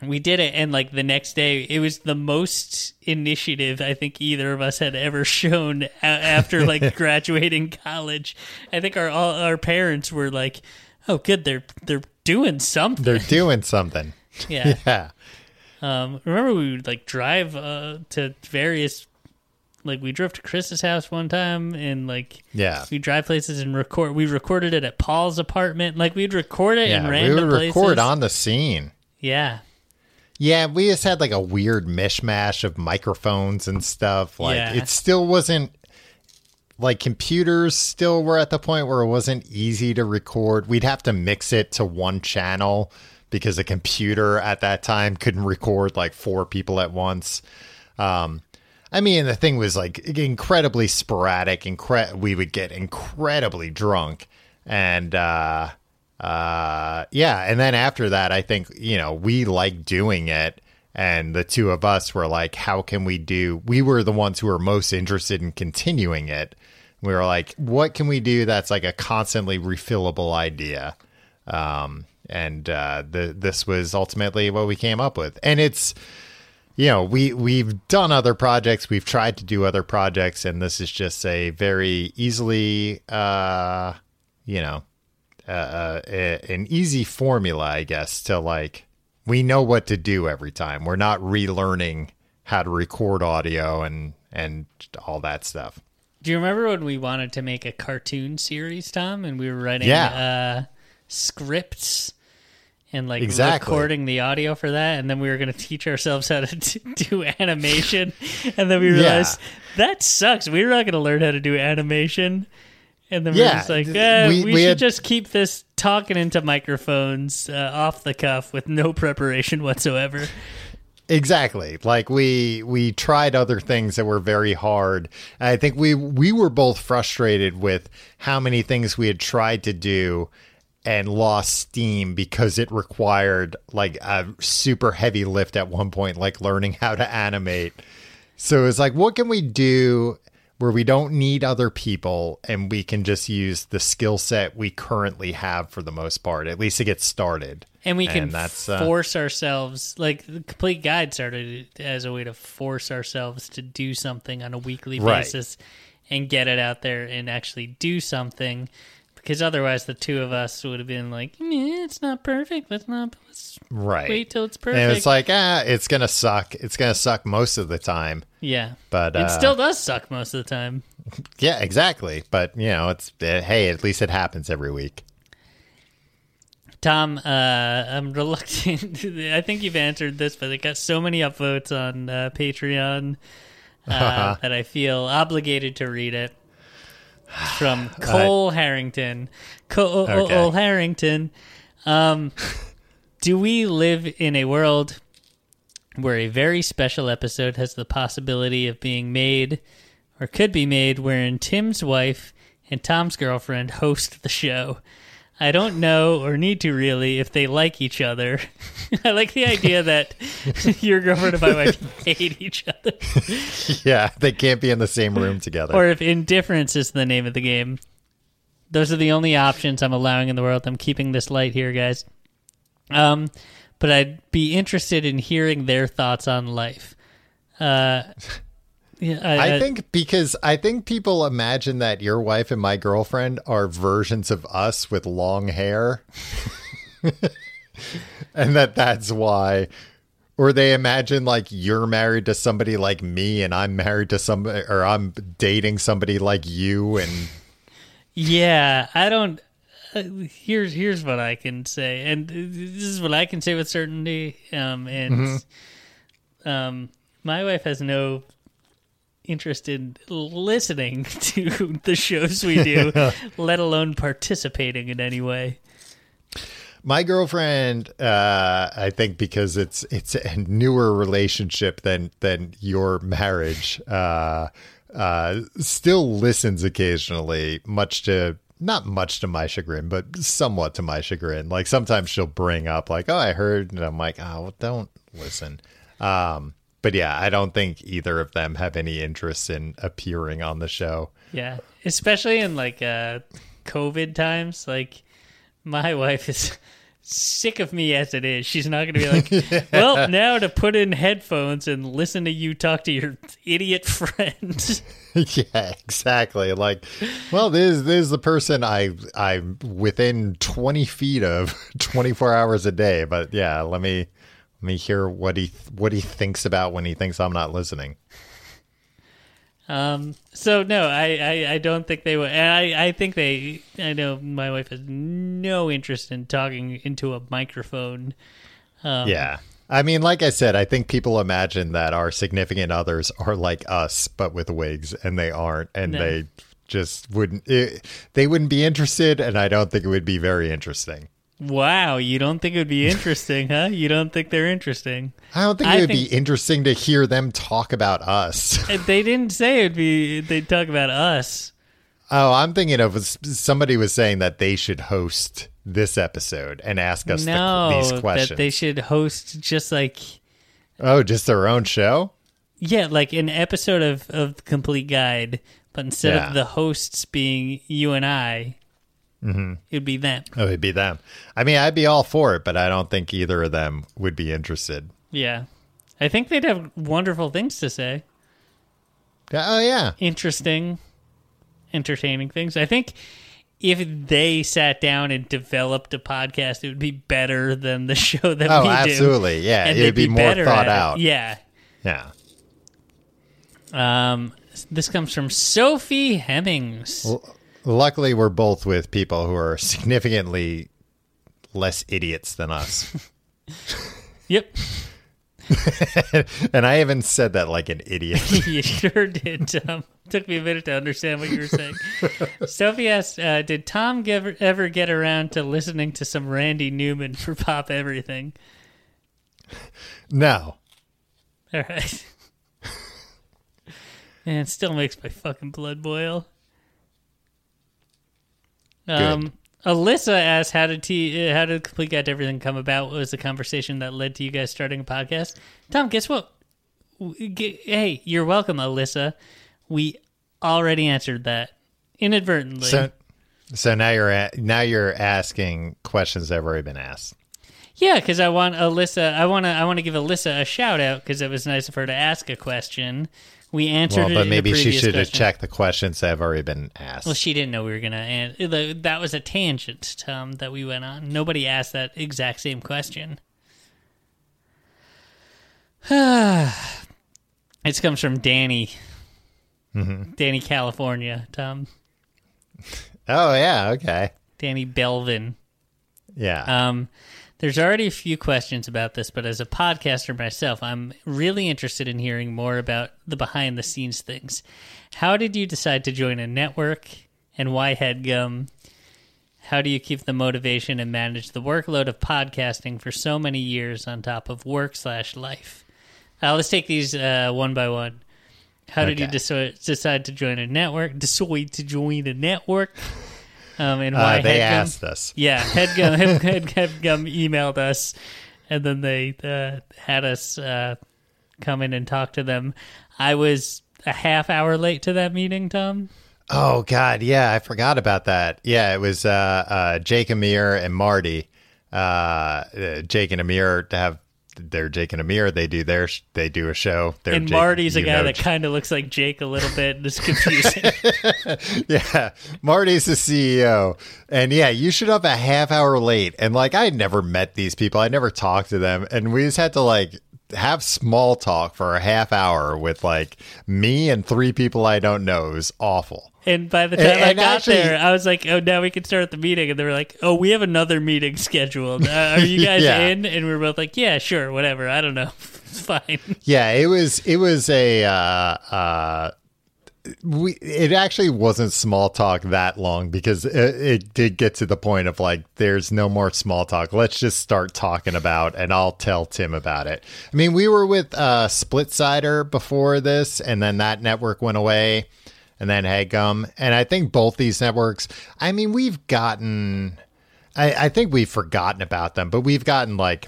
we did it. And like the next day, it was the most initiative I think either of us had ever shown after like graduating college. I think our all our parents were like, "Oh, good, they're they're doing something." They're doing something. yeah. Yeah. Um, remember we would like drive uh, to various. Like we drove to Chris's house one time, and like Yeah. we drive places and record. We recorded it at Paul's apartment. Like we'd record it in Yeah. We random would record places. on the scene. Yeah, Yeah, we just had like a weird mishmash of microphones and stuff. Like Yeah. it still wasn't like computers still were at the point where it wasn't easy to record. We'd have to mix it to one channel because a computer at that time couldn't record like four people at once. Um I mean, the thing was like incredibly sporadic. Incre- we would get incredibly drunk, and uh, uh, yeah. And then after that, I think you know we like doing it, and the two of us were like, "How can we do?" We were the ones who were most interested in continuing it. We were like, "What can we do that's like a constantly refillable idea?" Um, and uh, the this was ultimately what we came up with, and it's you know we we've done other projects we've tried to do other projects and this is just a very easily uh you know uh, uh, a- an easy formula i guess to like we know what to do every time we're not relearning how to record audio and and all that stuff Do you remember when we wanted to make a cartoon series, Tom, and we were writing Yeah. uh, scripts and like Exactly. recording the audio for that, and then we were going to teach ourselves how to t- do animation, and then we Yeah. realized that sucks. We're not going to learn how to do animation. And then we Yeah, we're just like, eh, we, we- we should had- just keep this talking into microphones uh, off the cuff with no preparation whatsoever. Exactly. Like we we tried other things that were very hard. I think we we were both frustrated with how many things we had tried to do and lost steam because it required like a super heavy lift at one point like learning how to animate. So it's like what can we do where we don't need other people and we can just use the skill set we currently have for the most part at least to get started. And we can And that's, uh, force ourselves, like the complete guide started as a way to force ourselves to do something on a weekly Right. basis and get it out there and actually do something. Because otherwise, the two of us would have been like, "Meh, "It's not perfect. Let's not Right. wait till it's perfect." And it's like, ah, it's gonna suck. It's gonna suck most of the time. yeah, But it uh, still does suck most of the time. yeah, exactly. But you know, it's uh, hey, at least it happens every week. Tom, uh, I'm reluctant. I think you've answered this, but it got so many upvotes on uh, Patreon uh, that I feel obligated to read it. From Cole Harrington. Cole Okay. Harrington. Um, do we live in a world where a very special episode has the possibility of being made or could be made wherein Tim's wife and Tom's girlfriend host the show. I don't know or need to really if they like each other. I like the idea that your girlfriend and my wife hate each other. Yeah, they can't be in the same room together. Or if indifference is the name of the game. Those are the only options I'm allowing in the world. I'm keeping this light here, guys. Um, but I'd be interested in hearing their thoughts on life. Uh, yeah, I, I think because I think people imagine that your wife and my girlfriend are versions of us with long hair. and that that's why or they imagine like you're married to somebody like me and I'm married to somebody or I'm dating somebody like you and Yeah, I don't. Uh, here's here's what I can say, and this is what I can say with certainty. Um, and um, my wife has no interest in listening to the shows we do, let alone participating in any way. My girlfriend, uh, I think because it's it's a newer relationship than than your marriage, uh, uh, still listens occasionally, much to not much to my chagrin, but somewhat to my chagrin. Like sometimes she'll bring up like, "Oh, I heard," and I'm like, "Oh, well, don't listen." Um, but yeah, I don't think either of them have any interest in appearing on the show. Yeah, especially in like uh, COVID times. Like my wife is sick of me as it is. She's not going to be like, well, now to put in headphones and listen to you talk to your idiot friend. yeah, exactly. Like, well, this, this is the person I I'm within 20 feet of 24 hours a day. But yeah, let me let me hear what he what he thinks about when he thinks I'm not listening. Um, so no, I, I, I don't think they would. I, I think they. I know my wife has no interest in talking into a microphone. Um, Yeah. I mean, like I said, I think people imagine that our significant others are like us, but with wigs, and they aren't, and No. they just wouldn't. It, they wouldn't be interested, and I don't think it would be very interesting. Wow, you don't think it would be interesting, huh? You don't think they're interesting? I don't think it would think- be interesting to hear them talk about us. They didn't say it'd be. They'd talk about us. oh, I'm thinking of somebody was saying that they should host this episode and ask us the, these questions. that they should host just like oh, just their own show? yeah, like an episode of of the Complete Guide, but instead Yeah. of the hosts being you and I, Mm-hmm. it'd be them. Oh, it'd be them. I mean, I'd be all for it, but I don't think either of them would be interested. Yeah, I think they'd have wonderful things to say. Oh, yeah. interesting, entertaining things. I think if they sat down and developed a podcast, it would be better than the show that Oh, we do. absolutely. Yeah, And it'd they'd be more thought at it. out. Yeah. Yeah. Um, this comes from Sophie Hemmings. Luckily, we're both with people who are significantly less idiots than us. Yep, and I haven't said that like an idiot. you sure did. Tom. Took me a minute to understand what you were saying. Sophie asked, uh, "Did Tom ever, ever get around to listening to some Randy Newman for Pop Everything?" no. All right. Man, it still makes my fucking blood boil. Um, Alyssa asked, "How did T? Uh, how did complete guide to everything come about? What was the conversation that led to you guys starting a podcast?" Tom, guess what? Hey, you're welcome, Alyssa. We already answered that inadvertently. So, so now you're a, now you're asking questions that have already been asked. Yeah, because I want Alyssa. I want to. I want to give Alyssa a shout out because it was nice of her to ask a question. We answered Well, it. but maybe she should have checked the questions that have already been asked. Well, she didn't know we were gonna. And that was a tangent, Tom, that we went on. Nobody asked that exact same question. it comes from Danny. Mm-hmm. Danny, California. Tom. oh yeah, okay, Danny Belvin. yeah. Um, there's already a few questions about this, but as a podcaster myself, I'm really interested in hearing more about the behind the scenes things. How did you decide to join a network and why HeadGum? How do you keep the motivation and manage the workload of podcasting for so many years on top of work slash life? Uh, let's take these uh, one by one. How did you decide to join a network? Decide to join a network? Um, and why Uh, they HeadGum? asked us. Yeah, HeadGum, Head, Head, HeadGum emailed us, and then they uh, had us uh, come in and talk to them. I was a half hour late to that meeting, Tom. Oh God, yeah, I forgot about that. Yeah, it was uh, uh, Jake Amir and Marty. Uh, uh, Jake and Amir to have their Jake and Amir. They do their sh- they do a show. They're and Jake- Marty's a guy that kind of looks like Jake a little bit, and it's confusing. Yeah, Marty's the CEO, and yeah, you showed up a half hour late, and like I had never met these people, I never talked to them, and we just had to like have small talk for a half hour with like me and three people I don't know. is awful. And by the time And- I and got actually- there, I was like, "Oh, now we can start the meeting." And they were like, "Oh, we have another meeting scheduled. Uh, are you guys Yeah. in?" And we were both like, "Yeah, sure, whatever. I don't know, it's fine." Yeah, it was it was a uh uh we it actually wasn't small talk that long because it, it did get to the point of like there's no more small talk. Let's just start talking about and I'll tell Tim about it. I mean, we were with uh Splitsider before this and then that network went away and then HeadGum and I think both these networks, I mean, we've gotten I, I think we've forgotten about them, but we've gotten like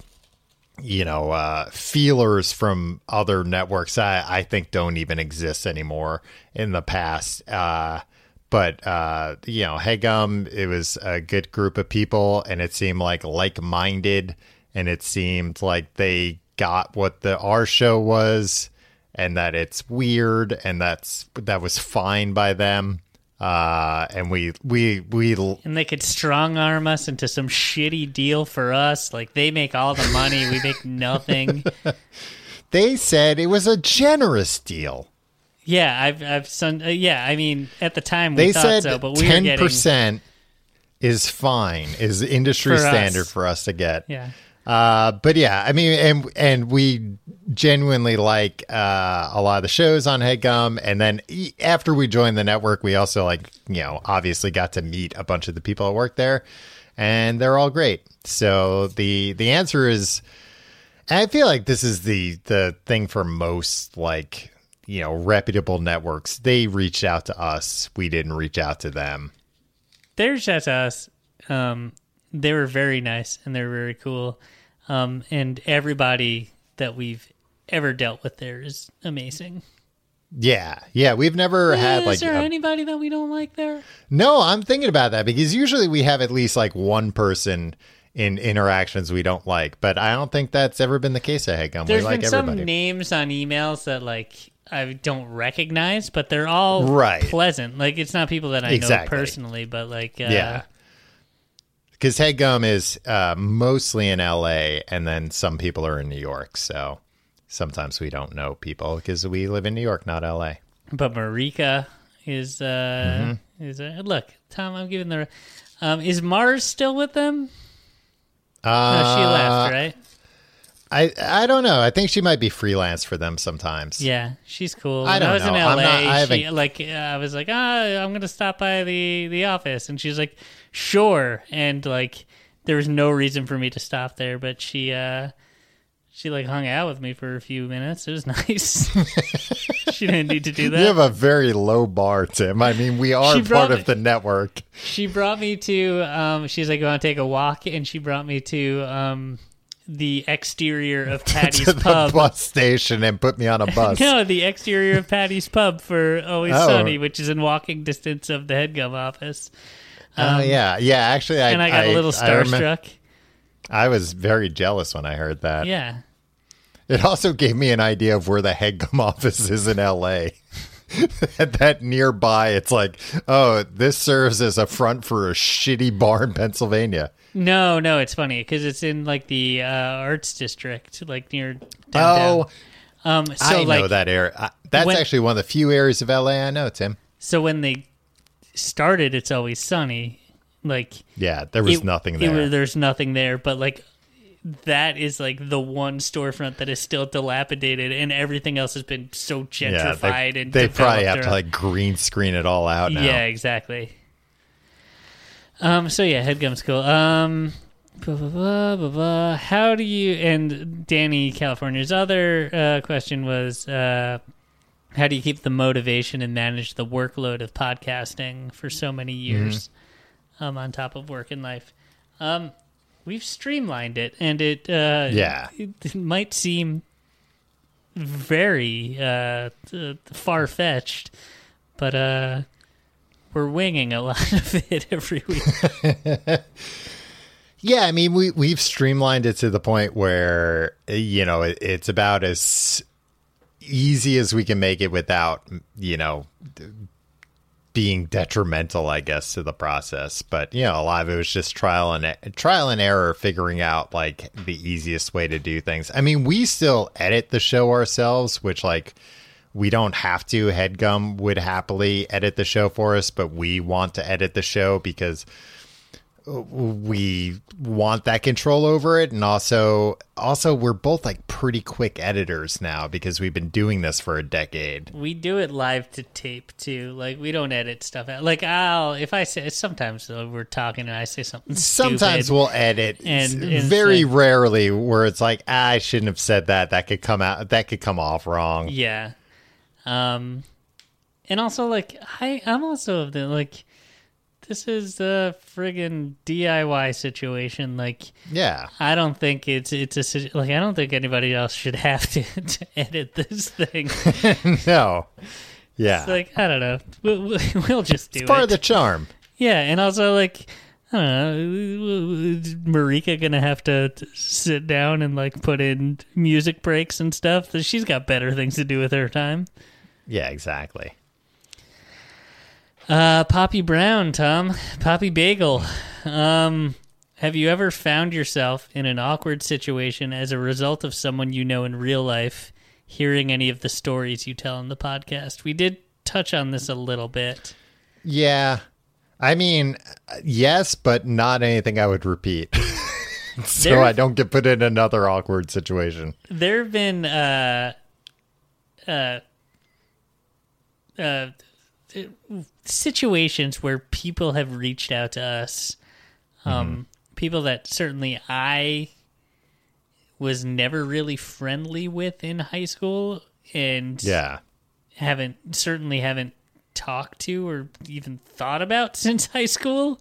you know uh, feelers from other networks I, I think don't even exist anymore in the past. Uh, but uh, you know HeadGum it was a good group of people and it seemed like like-minded and it seemed like they got what the our show was and that it's weird and that's that was fine by them uh, and we we we and they could strong arm us into some shitty deal for us. Like they make all the money, we make nothing. they said it was a generous deal Yeah, I've I've son, uh, yeah. I mean, at the time we they thought said so, but we ten getting percent is fine, is industry For us. standard for us to get. yeah. Uh, but yeah, I mean, and and we genuinely like uh, a lot of the shows on HeadGum, and then after we joined the network, we also like you know obviously got to meet a bunch of the people that work there, and they're all great. So the the answer is, I feel like this is the the thing for most like you know reputable networks. They reached out to us, we didn't reach out to them. They're just us. Um, they were very nice and they're very cool. Um, and everybody that we've ever dealt with there is amazing. Yeah, yeah, we've never had is like there a- anybody that we don't like there? No, I'm thinking about that because usually we have at least like one person in interactions we don't like, but I don't think that's ever been the case at HeadGum. We There's like been everybody. some names on emails that like I don't recognize, but they're all Right. pleasant. Like it's not people that I Exactly. know personally, but like uh, yeah. Because HeadGum is uh, mostly in LA and then some people are in New York. So sometimes we don't know people because we live in New York, not LA. But Marika is uh Mm-hmm. is uh, look, Tom, I'm giving the um is Mars still with them? Uh, No, she left, right? I, I don't know. I think she might be freelance for them sometimes. Yeah, she's cool. I I was in. LA. Not- I she, like uh, I was like, ah, I'm gonna stop by the the office, and she's like, sure. And like, there was no reason for me to stop there, but she uh she like hung out with me for a few minutes. It was nice. she didn't need to do that. You have a very low bar, Tim. I mean, we are part me- of the network. she brought me to um she's like going to take a walk and she brought me to um the exterior of Paddy's to the pub. bus station and put me on a bus. No, the exterior of Paddy's pub for Always Oh. Sunny, which is in walking distance of the HeadGum office. Oh yeah, yeah. Actually, I Um, and I got a little starstruck. I was very jealous when I heard that. yeah. It also gave me an idea of where the HeadGum office is in L.A. that nearby, it's like, oh, this serves as a front for a shitty bar in Pennsylvania. No, no, it's funny because it's in like the uh, arts district, like near Oh, downtown. um, so I like, know that area. I- That's when- actually one of the few areas of L.A. I know, Tim. so when they started, it's always sunny. Like Yeah, there was it- nothing there. was- there's nothing there, but like that is like the one storefront that is still dilapidated, and everything else has been so yeah, gentrified they, and they probably have to like green screen it all out now. Yeah, exactly. Um. So yeah, HeadGum's cool. Um. blah, blah, blah, blah, blah. How do you? And Danny California's other uh, question was, uh, how do you keep the motivation and manage the workload of podcasting for so many years, um, on top of work and life? Um, we've streamlined it, and it uh, Yeah. it, it might seem very uh, far fetched, but uh, we're winging a lot of it every week. Yeah, I mean, we we've streamlined it to the point where you know it, it's about as easy as we can make it without you know being detrimental, I guess, to the process. But you know, a lot of it was just trial and trial and error, figuring out like the easiest way to do things. I mean, we still edit the show ourselves, which like we don't have to. HeadGum would happily edit the show for us, but we want to edit the show because we want that control over it and also also we're both like pretty quick editors now because we've been doing this for a decade We do it live to tape too. Like we don't edit stuff out. Like I'll if I say sometimes we're talking and I say something. sometimes we'll edit And- and very say- rarely where it's like ah, i shouldn't have said that that could come out that could come off wrong yeah. Um, and also like I I'm also of the like. This is a friggin' DIY situation. Like, yeah I don't think it's it's a like I don't think anybody else should have to, to edit this thing. no yeah It's like I don't know. We'll, we'll- just do it's part it. of the charm Yeah, and also like I don't know, is Marika gonna have to sit down and like put in music breaks and stuff. She's got better things to do with her time. yeah exactly Uh, Poppy Brown, Tom, Poppy Bagel. Um, have you ever found yourself in an awkward situation as a result of someone you know in real life hearing any of the stories you tell in the podcast? We did touch on this a little bit. yeah i mean yes but not anything i would repeat so There- i don't get put in another awkward situation there have been uh uh uh situations where people have reached out to us um people that certainly i was never really friendly with in high school and yeah. haven't certainly haven't talked to or even thought about since high school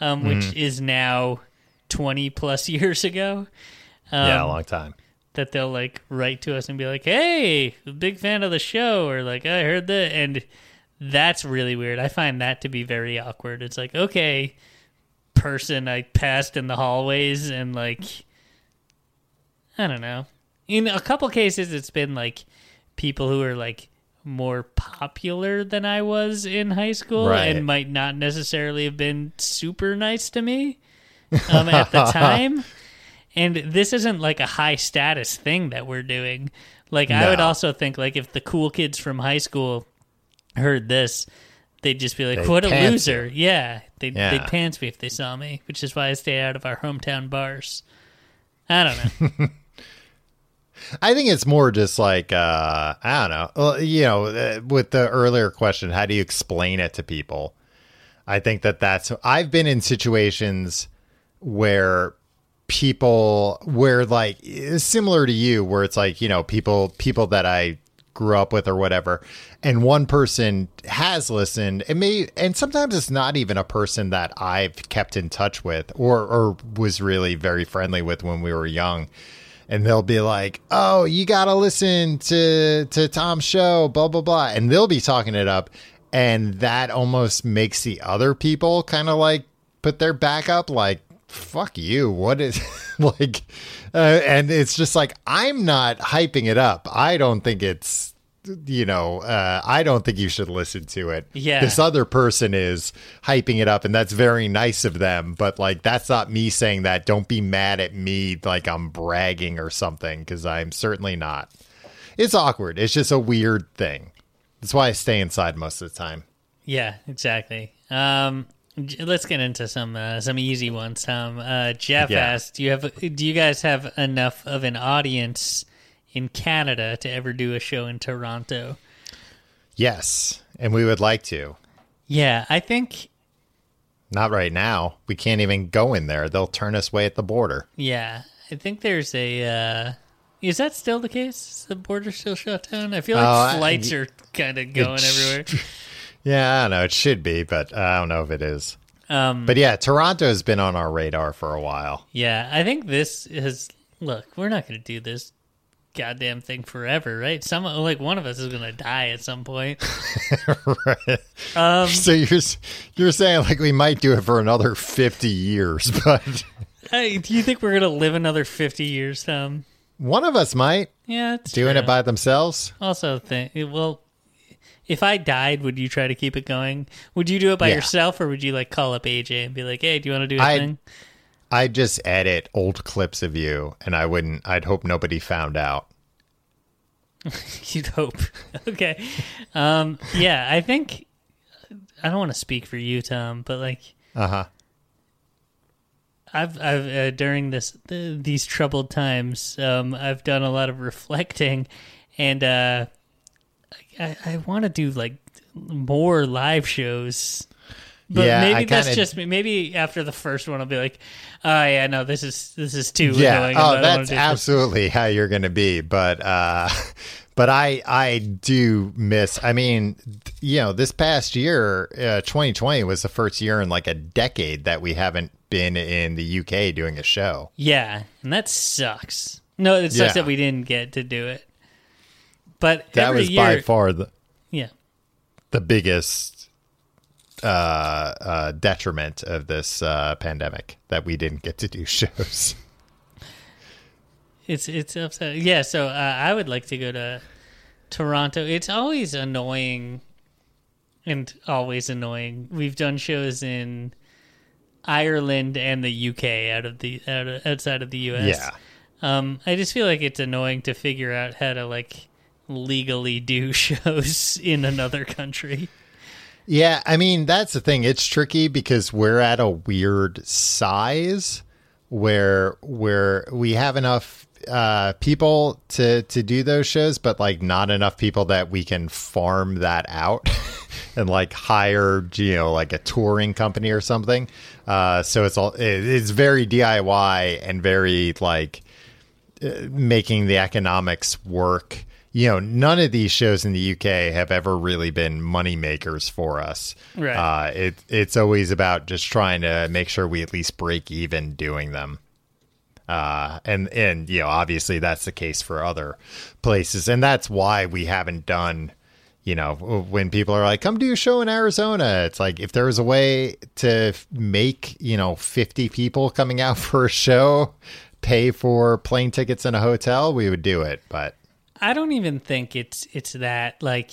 um which is now 20 plus years ago. Um, yeah a long time. that they'll like write to us and be like, "Hey, big fan of the show," or like, "I heard that," and that's really weird. I find that to be very awkward. It's like, okay, person I passed in the hallways, and like, I don't know. In a couple cases, it's been like people who are like more popular than I was in high school, Right. and might not necessarily have been super nice to me um, at the time. And this isn't like a high status thing that we're doing. Like I would also think like if the cool kids from high school heard this, they'd just be like, They'd "What a pants loser!" Yeah, they'd Yeah. they'd pants me if they saw me, which is why I stay out of our hometown bars. I don't know. I think it's more just like uh, I don't know. Well, you know, uh, with the earlier question, how do you explain it to people? I think that that's. I've been in situations where people, where like similar to you, where it's like you know people people that I grew up with or whatever, and one person has listened. It may, and sometimes it's not even a person that I've kept in touch with or or was really very friendly with when we were young and they'll be like, "Oh, you got to listen to to Tom's show, blah blah blah," and they'll be talking it up, and that almost makes the other people kind of like put their back up, like, "Fuck you, what is like?" Uh, and it's just like I'm not hyping it up. I don't think it's. You know, uh, I don't think you should listen to it. Yeah. This other person is hyping it up, and that's very nice of them. But like, that's not me saying that. Don't be mad at me like I'm bragging or something, because I'm certainly not. It's awkward. It's just a weird thing. That's why I stay inside most of the time. yeah, exactly. Um, let's get into some uh, some easy ones. Tom, uh, Jeff Yeah. asked, "Do you have? Do you guys have enough of an audience in Canada to ever do a show in Toronto?" Yes, and we would like to. Yeah, I think Not right now. We can't even go in there. They'll turn us away at the border. Yeah, I think there's a. Uh, is that still the case? Is the border still shut down? I feel like Oh, I- flights are kind of going everywhere. Yeah, I don't know. It should be, but I don't know if it is. Um, But yeah, Toronto's been on our radar for a while. yeah, I think this is. Look, we're not going to do this goddamn thing forever, right? Some like one of us is to die at some point. right. Um, So you're you're saying like we might do it for another 50 years, but hey, do you think we're to live another fifty years, Tom? one of us might Yeah, it's doing true. it by themselves. Also, think well, if I died, would you try to keep it going? Would you do it by Yeah. yourself, or would you like call up AJ and be like, "Hey, do you want to do a I'd- thing?" I'd just edit old clips of you and I wouldn't I'd hope nobody found out. You'd hope. okay. Um, yeah, I think I don't want to speak for you, Tom, but like Uh-huh. I've I've uh, during this th- these troubled times, um, I've done a lot of reflecting, and uh, I I want to do like more live shows. But Yeah, maybe I that's kinda- just me. Maybe after the first one, I'll be like, "Oh yeah, no, this is this is too Yeah. annoying." Oh, that's do this." absolutely how you're going to be, but uh but I I do miss I mean, you know, this past year, uh, 2020 was the first year in like a decade that we haven't been in the UK doing a show. Yeah, and that sucks. No, it sucks Yeah. that we didn't get to do it. But That was year, by far the yeah, the biggest uh, uh, detriment of this uh, pandemic that we didn't get to do shows. it's it's upsetting. Yeah, so uh, I would like to go to Toronto. It's always annoying, and always annoying. We've done shows in Ireland and the UK out of the out of, outside of the US. yeah. Um, I just feel like it's annoying to figure out how to like legally do shows in another country. Yeah, I mean that's the thing. It's tricky because we're at a weird size where where we have enough uh, people to to do those shows, but like not enough people that we can farm that out and like hire you know like a touring company or something. Uh, so it's all it- it's very DIY and very like uh, making the economics work. You know, none of these shows in the UK have ever really been money makers for us. Right. Uh, it it's always about just trying to make sure we at least break even doing them. Uh, and and you know, obviously that's the case for other places, and that's why we haven't done. You know, when people are like, "Come do a show in Arizona," it's like if there was a way to make you know fifty people coming out for a show pay for plane tickets and a hotel, we would do it. But I don't even think it's it's that like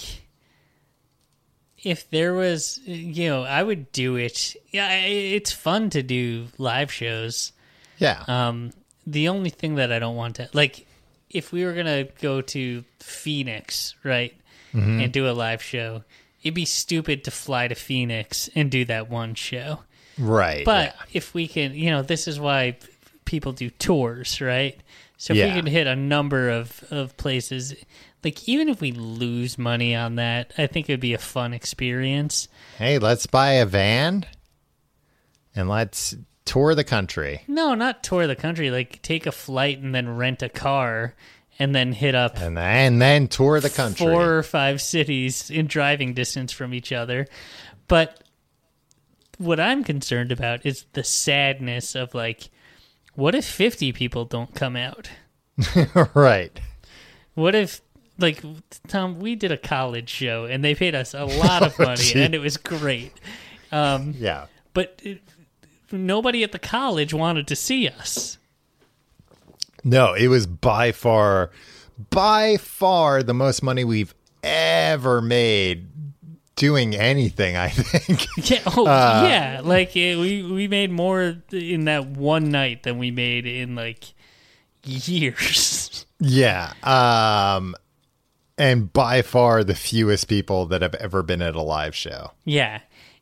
if there was you know I would do it. Yeah, it's fun to do live shows. yeah, Um the only thing that I don't want to like if we were going to go to Phoenix, right? And do a live show, it'd be stupid to fly to Phoenix and do that one show. right. But if we can, you know, this is why people do tours, right? So if Yeah. we can hit a number of, of places, like even if we lose money on that, I think it would be a fun experience. hey, let's buy a van and let's tour the country. No, not tour the country. Like take a flight and then rent a car and then hit up and then, and then tour the country. four or five cities in driving distance from each other. But what I'm concerned about is the sadness of like, what if 50 people don't come out? right. What if, like, Tom, we did a college show and they paid us a lot of money gee. and it was great. Um, Yeah. but it, nobody at the college wanted to see us. No, it was by far, by far the most money we've ever made doing anything. I think. Yeah, oh, yeah. Like eh, we we made more in that one night than we made in like years. yeah. Um, and by far the fewest people that have ever been at a live show. yeah,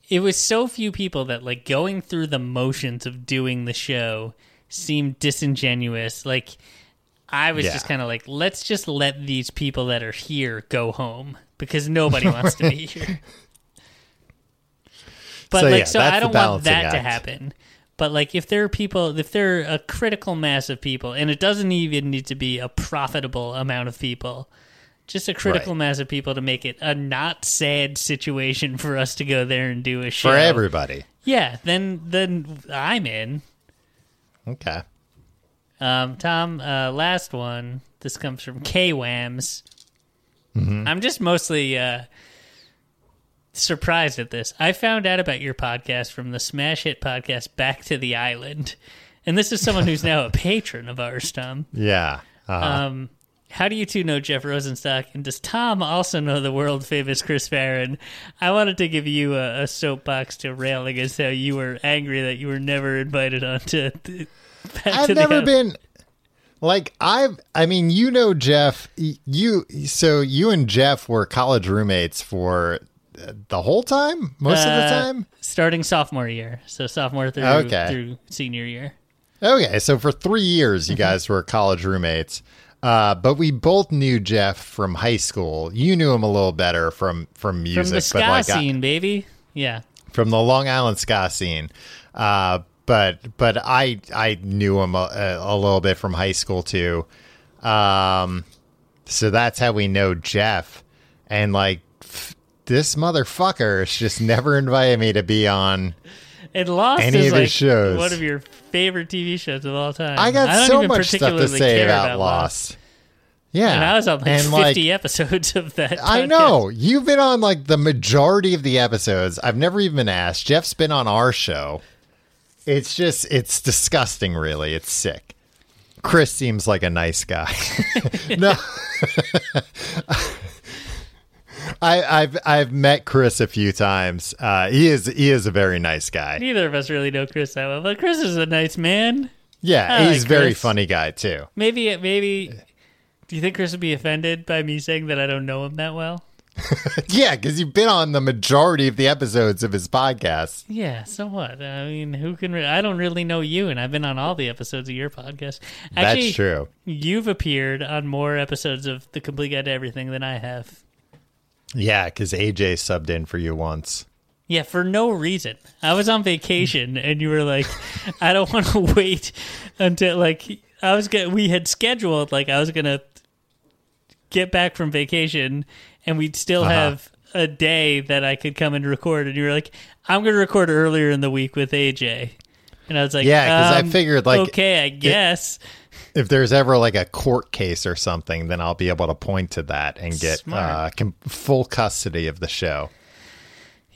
it was so few people that like going through the motions of doing the show seemed disingenuous. Like I was Yeah. just kind of like, let's just let these people that are here go home because nobody wants to be here. But So, like, yeah, so I don't want that to happen. But like, if there are people, if there are a critical mass of people, and it doesn't even need to be a profitable amount of people, just a critical Right. mass of people to make it a not sad situation for us to go there and do a show for everybody. Yeah, then then I'm in. Okay. Um, Tom, uh, last one. This comes from K Wams. Mm-hmm. I'm just mostly uh, surprised at this. I found out about your podcast from the smash hit podcast Back to the Island, and this is someone who's now a patron of ours, Tom. Yeah. Uh, Um, how do you two know Jeff Rosenstock, and does Tom also know the world famous Chris Farren? I wanted to give you a, a soapbox to rail against how you were angry that you were never invited on to. to Back I've never been like I've I mean you know Jeff you so you and Jeff were college roommates for uh, the whole time most of the Uh, time starting sophomore year, so sophomore through Okay. through senior year. okay so for 3 years Mm-hmm. you guys were college roommates uh, but we both knew Jeff from high school you knew him a little better from from music From the ska but like I- scene, baby. Yeah. from the Long Island ska scene. Uh, but but I I knew him a, a little bit from high school too. Um, so that's how we know Jeff. And like f- this motherfucker has just never invited me to be on. And Lost Any is of his like shows. one of your favorite TV shows of all time. I got don't so much stuff to particularly say care about, Lost. Yeah, And I was on like And, 50 episodes of that. I know you've been on like the majority of the episodes. I've never even been asked. Jeff's been on our show. It's just it's disgusting. Really, it's sick. Chris seems like a nice guy. no, I, I've I've met Chris a few times. Uh, he is he is a very nice guy. Neither of us really know Chris that well, but Chris is a nice man. Yeah, I he's like a very Chris. funny guy too. Maybe, maybe. Do you think Chris would be offended by me saying that I don't know him that well? Yeah, because you've been on the majority of the episodes of his podcast. Yeah, so what? I mean, who can? Re- I don't really know you, and I've been on all the episodes of your podcast. Actually, That's true. You've appeared on more episodes of The Complete Guide to Everything than I have. Yeah, because AJ subbed in for you once. Yeah, for no reason. I was on vacation, and you were like, "I don't want to wait until like I was gonna." We had scheduled like I was gonna get back from vacation, and we'd still Uh-huh. have a day that I could come and record. And you were like, "I'm gonna record earlier in the week with AJ," and I was like, Yeah, 'cause I um, figured, like, okay, I guess." if there's ever like a court case or something, then I'll be able to point to that and get uh, com- full custody of the show.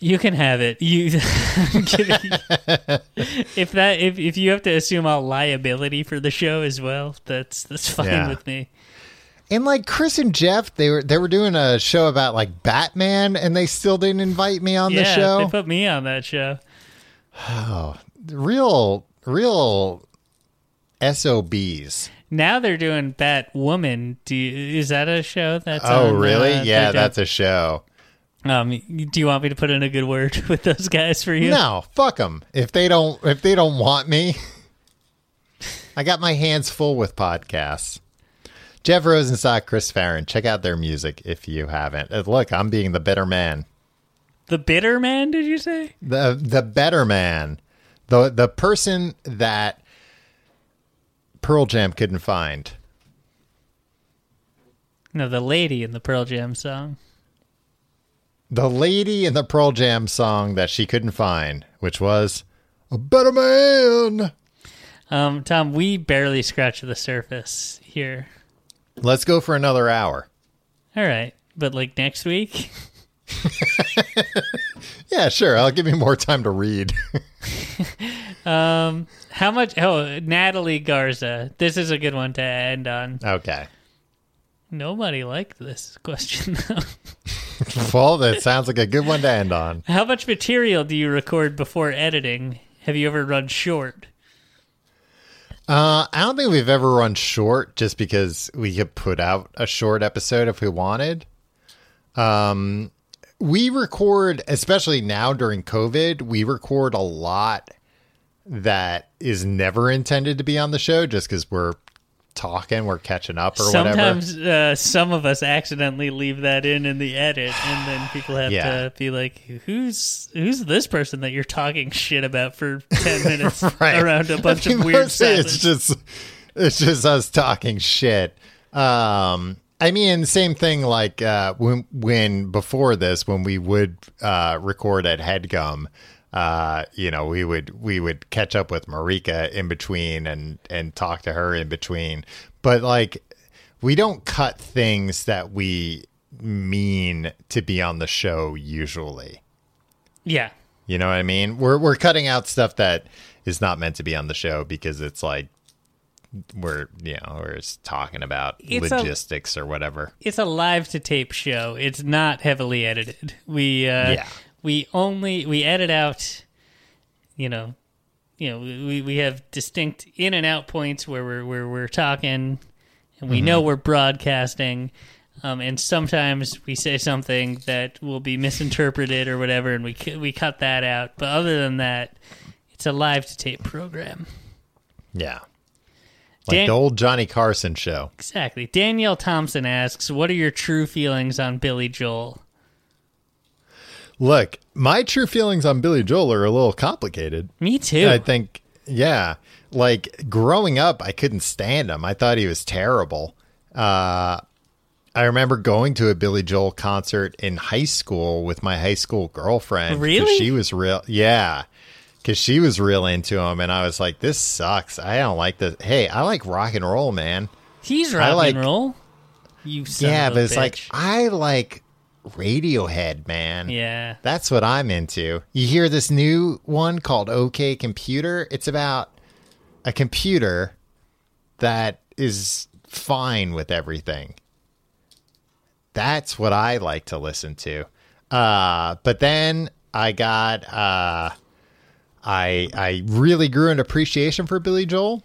You can have it. You if that if if you have to assume all liability for the show as well, that's that's fine Yeah. with me. And like Chris and Jeff, they were they were doing a show about like Batman, and they still didn't invite me on yeah, the show. they put me on that show. Oh, real, real SOBs. Now they're doing Batwoman. Do you, is that a show? That's Oh, on, really? uh, yeah, that's a show. Um, do you want me to put in a good word with those guys for you? No, fuck them. If they don't, if they don't want me, I got my hands full with podcasts. Jeff Rosenstock, Chris Farren. Check out their music if you haven't. Uh, Look, I'm being the better man. The Bitter Man? Did you say? the the better man, the the person that Pearl Jam couldn't find. No, the lady in the Pearl Jam song. The lady in the Pearl Jam song that she couldn't find, which was a better man. Um, Tom, we barely scratched the surface here. Let's go for another hour. All right, but like next week. Yeah, sure. I'll give you more time to read. Um, how much? Oh, Natalie Garza. This is a good one to end on. okay. Nobody liked this question. though. Well, that sounds like a good one to end on. how much material do you record before editing? Have you ever run short? Uh, I don't think we've ever run short just because we could put out a short episode if we wanted. Um, we record, especially now during COVID, we record a lot that is never intended to be on the show just because we're talking, we're catching up or whatever. Sometimes uh, some of us accidentally leave that in in the edit, and then people have Yeah. to be like, "Who's who's this person that you're talking shit about for ten minutes Right. around a bunch I mean, of weird? It's just it's just us talking shit. Um, I mean, same thing like uh, when when before this, when we would uh, record at HeadGum, uh, you know, we would we would catch up with Marika in between and and talk to her in between. But like, we don't cut things that we mean to be on the show usually. yeah, You know what I mean? We're we're cutting out stuff that is not meant to be on the show because it's like we're you know we're just talking about It's a- logistics or whatever. it's a live to tape show. It's not heavily edited. We uh, Yeah. We only we edit out, you know, you know we we have distinct in and out points where we're where we're talking, and we Mm-hmm. know we're broadcasting. Um, and sometimes we say something that will be misinterpreted or whatever, and we we cut that out. But other than that, it's a live to tape program. Yeah. Like Dan- the old Johnny Carson show. Exactly. Danielle Thompson asks, "What are your true feelings on Billy Joel?" Look, my true feelings on Billy Joel are a little complicated. Me too. I think, yeah, like growing up, I couldn't stand him. I thought he was terrible. Uh, I remember going to a Billy Joel concert in high school with my high school girlfriend. Really? She was real, yeah, because she was real into him, and I was like, "This sucks. I don't like this." Hey, I like rock and roll, man. He's rock like- and roll. You yeah, but it's like. I like Radiohead, man. yeah, That's what I'm into. You hear this new one called OK Computer? It's about a computer that is fine with everything. That's what I like to listen to. Uh, but then I got uh, I I really grew an appreciation for Billy Joel.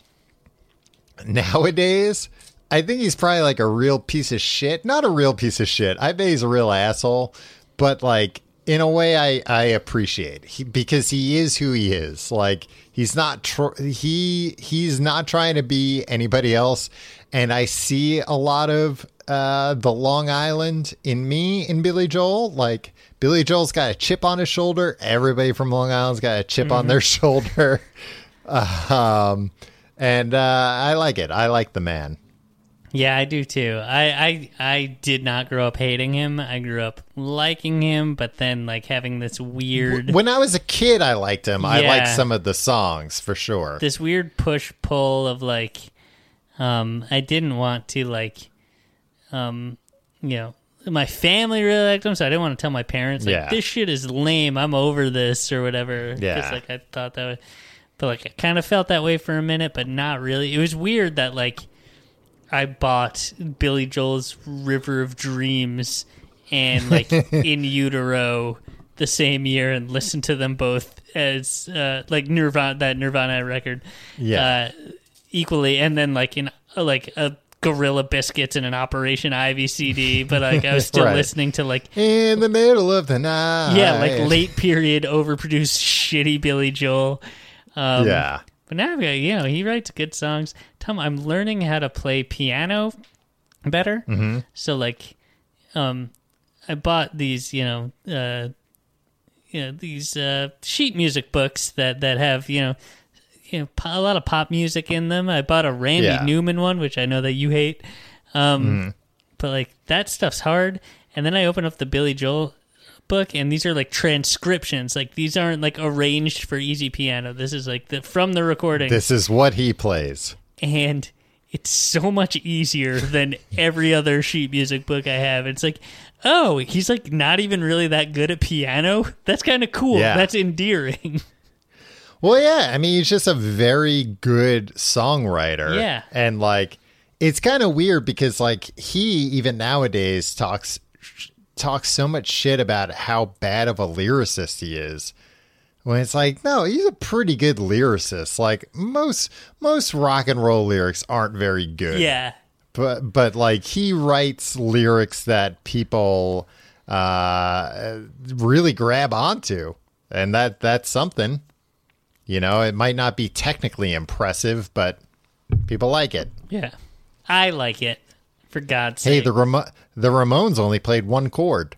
Nowadays, I think he's probably like a real piece of shit. Not a real piece of shit. I bet he's a real asshole, but like in a way I I appreciate he, because he is who he is. Like he's not tr- he he's not trying to be anybody else and I see a lot of uh the Long Island in me in Billy Joel like Billy Joel's got a chip on his shoulder. Everybody from Long Island's got a chip on their shoulder. Um, and uh, I like it. I like the man. Yeah, I do too. I, I I did not grow up hating him. I grew up liking him, but then like having this weird, When I was a kid, I liked him. I liked some of the songs for sure. this weird push pull of like, um, I didn't want to like, um, you know. My family really liked him, so I didn't want to tell my parents like Yeah. this shit is lame. I'm over this or whatever. Yeah. Just like I thought that, would, but like I kind of felt that way for a minute, but not really. It was weird that like I bought Billy Joel's River of Dreams and like In Utero the same year and listened to them both as uh, like Nirvana that Nirvana record Yeah. uh, equally and then like in uh, like a Gorilla Biscuits and an Operation Ivy CD but like I was still Right. listening to like In the middle of the night. yeah like late period overproduced shitty Billy Joel um, yeah. But now, you know, he writes good songs. Tom, I'm learning how to play piano better. Mm-hmm. So, like, um, I bought these, you know, uh, you know, these uh, sheet music books that that have, you know, you know, a lot of pop music in them. I bought a Randy Yeah. Newman one, which I know that you hate. Um, But like that stuff's hard. And then I open up the Billy Joel book, and these are like transcriptions. Like these aren't like arranged for easy piano. This is like the from the recording, This is what he plays. and it's so much easier than every other sheet music book I have. It's like, oh, he's like not even really that good at piano. That's kind of cool. Yeah. That's endearing. Well, yeah. I mean, he's just a very good songwriter. Yeah. And like, it's kind of weird because like he even nowadays talks talks so much shit about how bad of a lyricist he is. When it's like, no, he's a pretty good lyricist. Like most most rock and roll lyrics aren't very good. yeah. but but like he writes lyrics that people uh really grab onto and that that's something you know it might not be technically impressive but people like it Yeah. I like it. For God's Hey, sake. Hey, the Ramo- the Ramones only played one chord.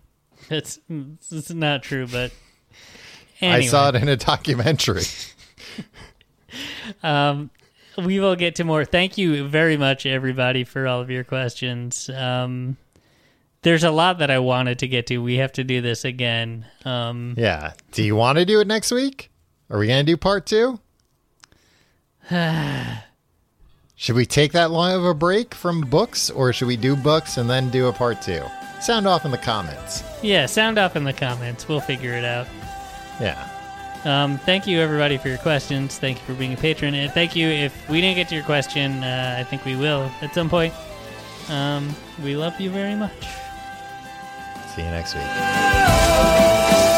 It's it's not true, but I saw it in a documentary. we will get to more. Thank you very much, everybody, for all of your questions. Um, there's a lot that I wanted to get to. We have to do this again. Um, yeah. Do you want to do it next week? Are we going to do part two? should we take that long of a break from books, or should we do books and then do a part two? Sound off in the comments. yeah, sound off in the comments. We'll figure it out. Yeah. Um, thank you, everybody, for your questions. Thank you for being a patron. And thank you. If we didn't get to your question, uh, I think we will at some point. Um, we love you very much. See you next week.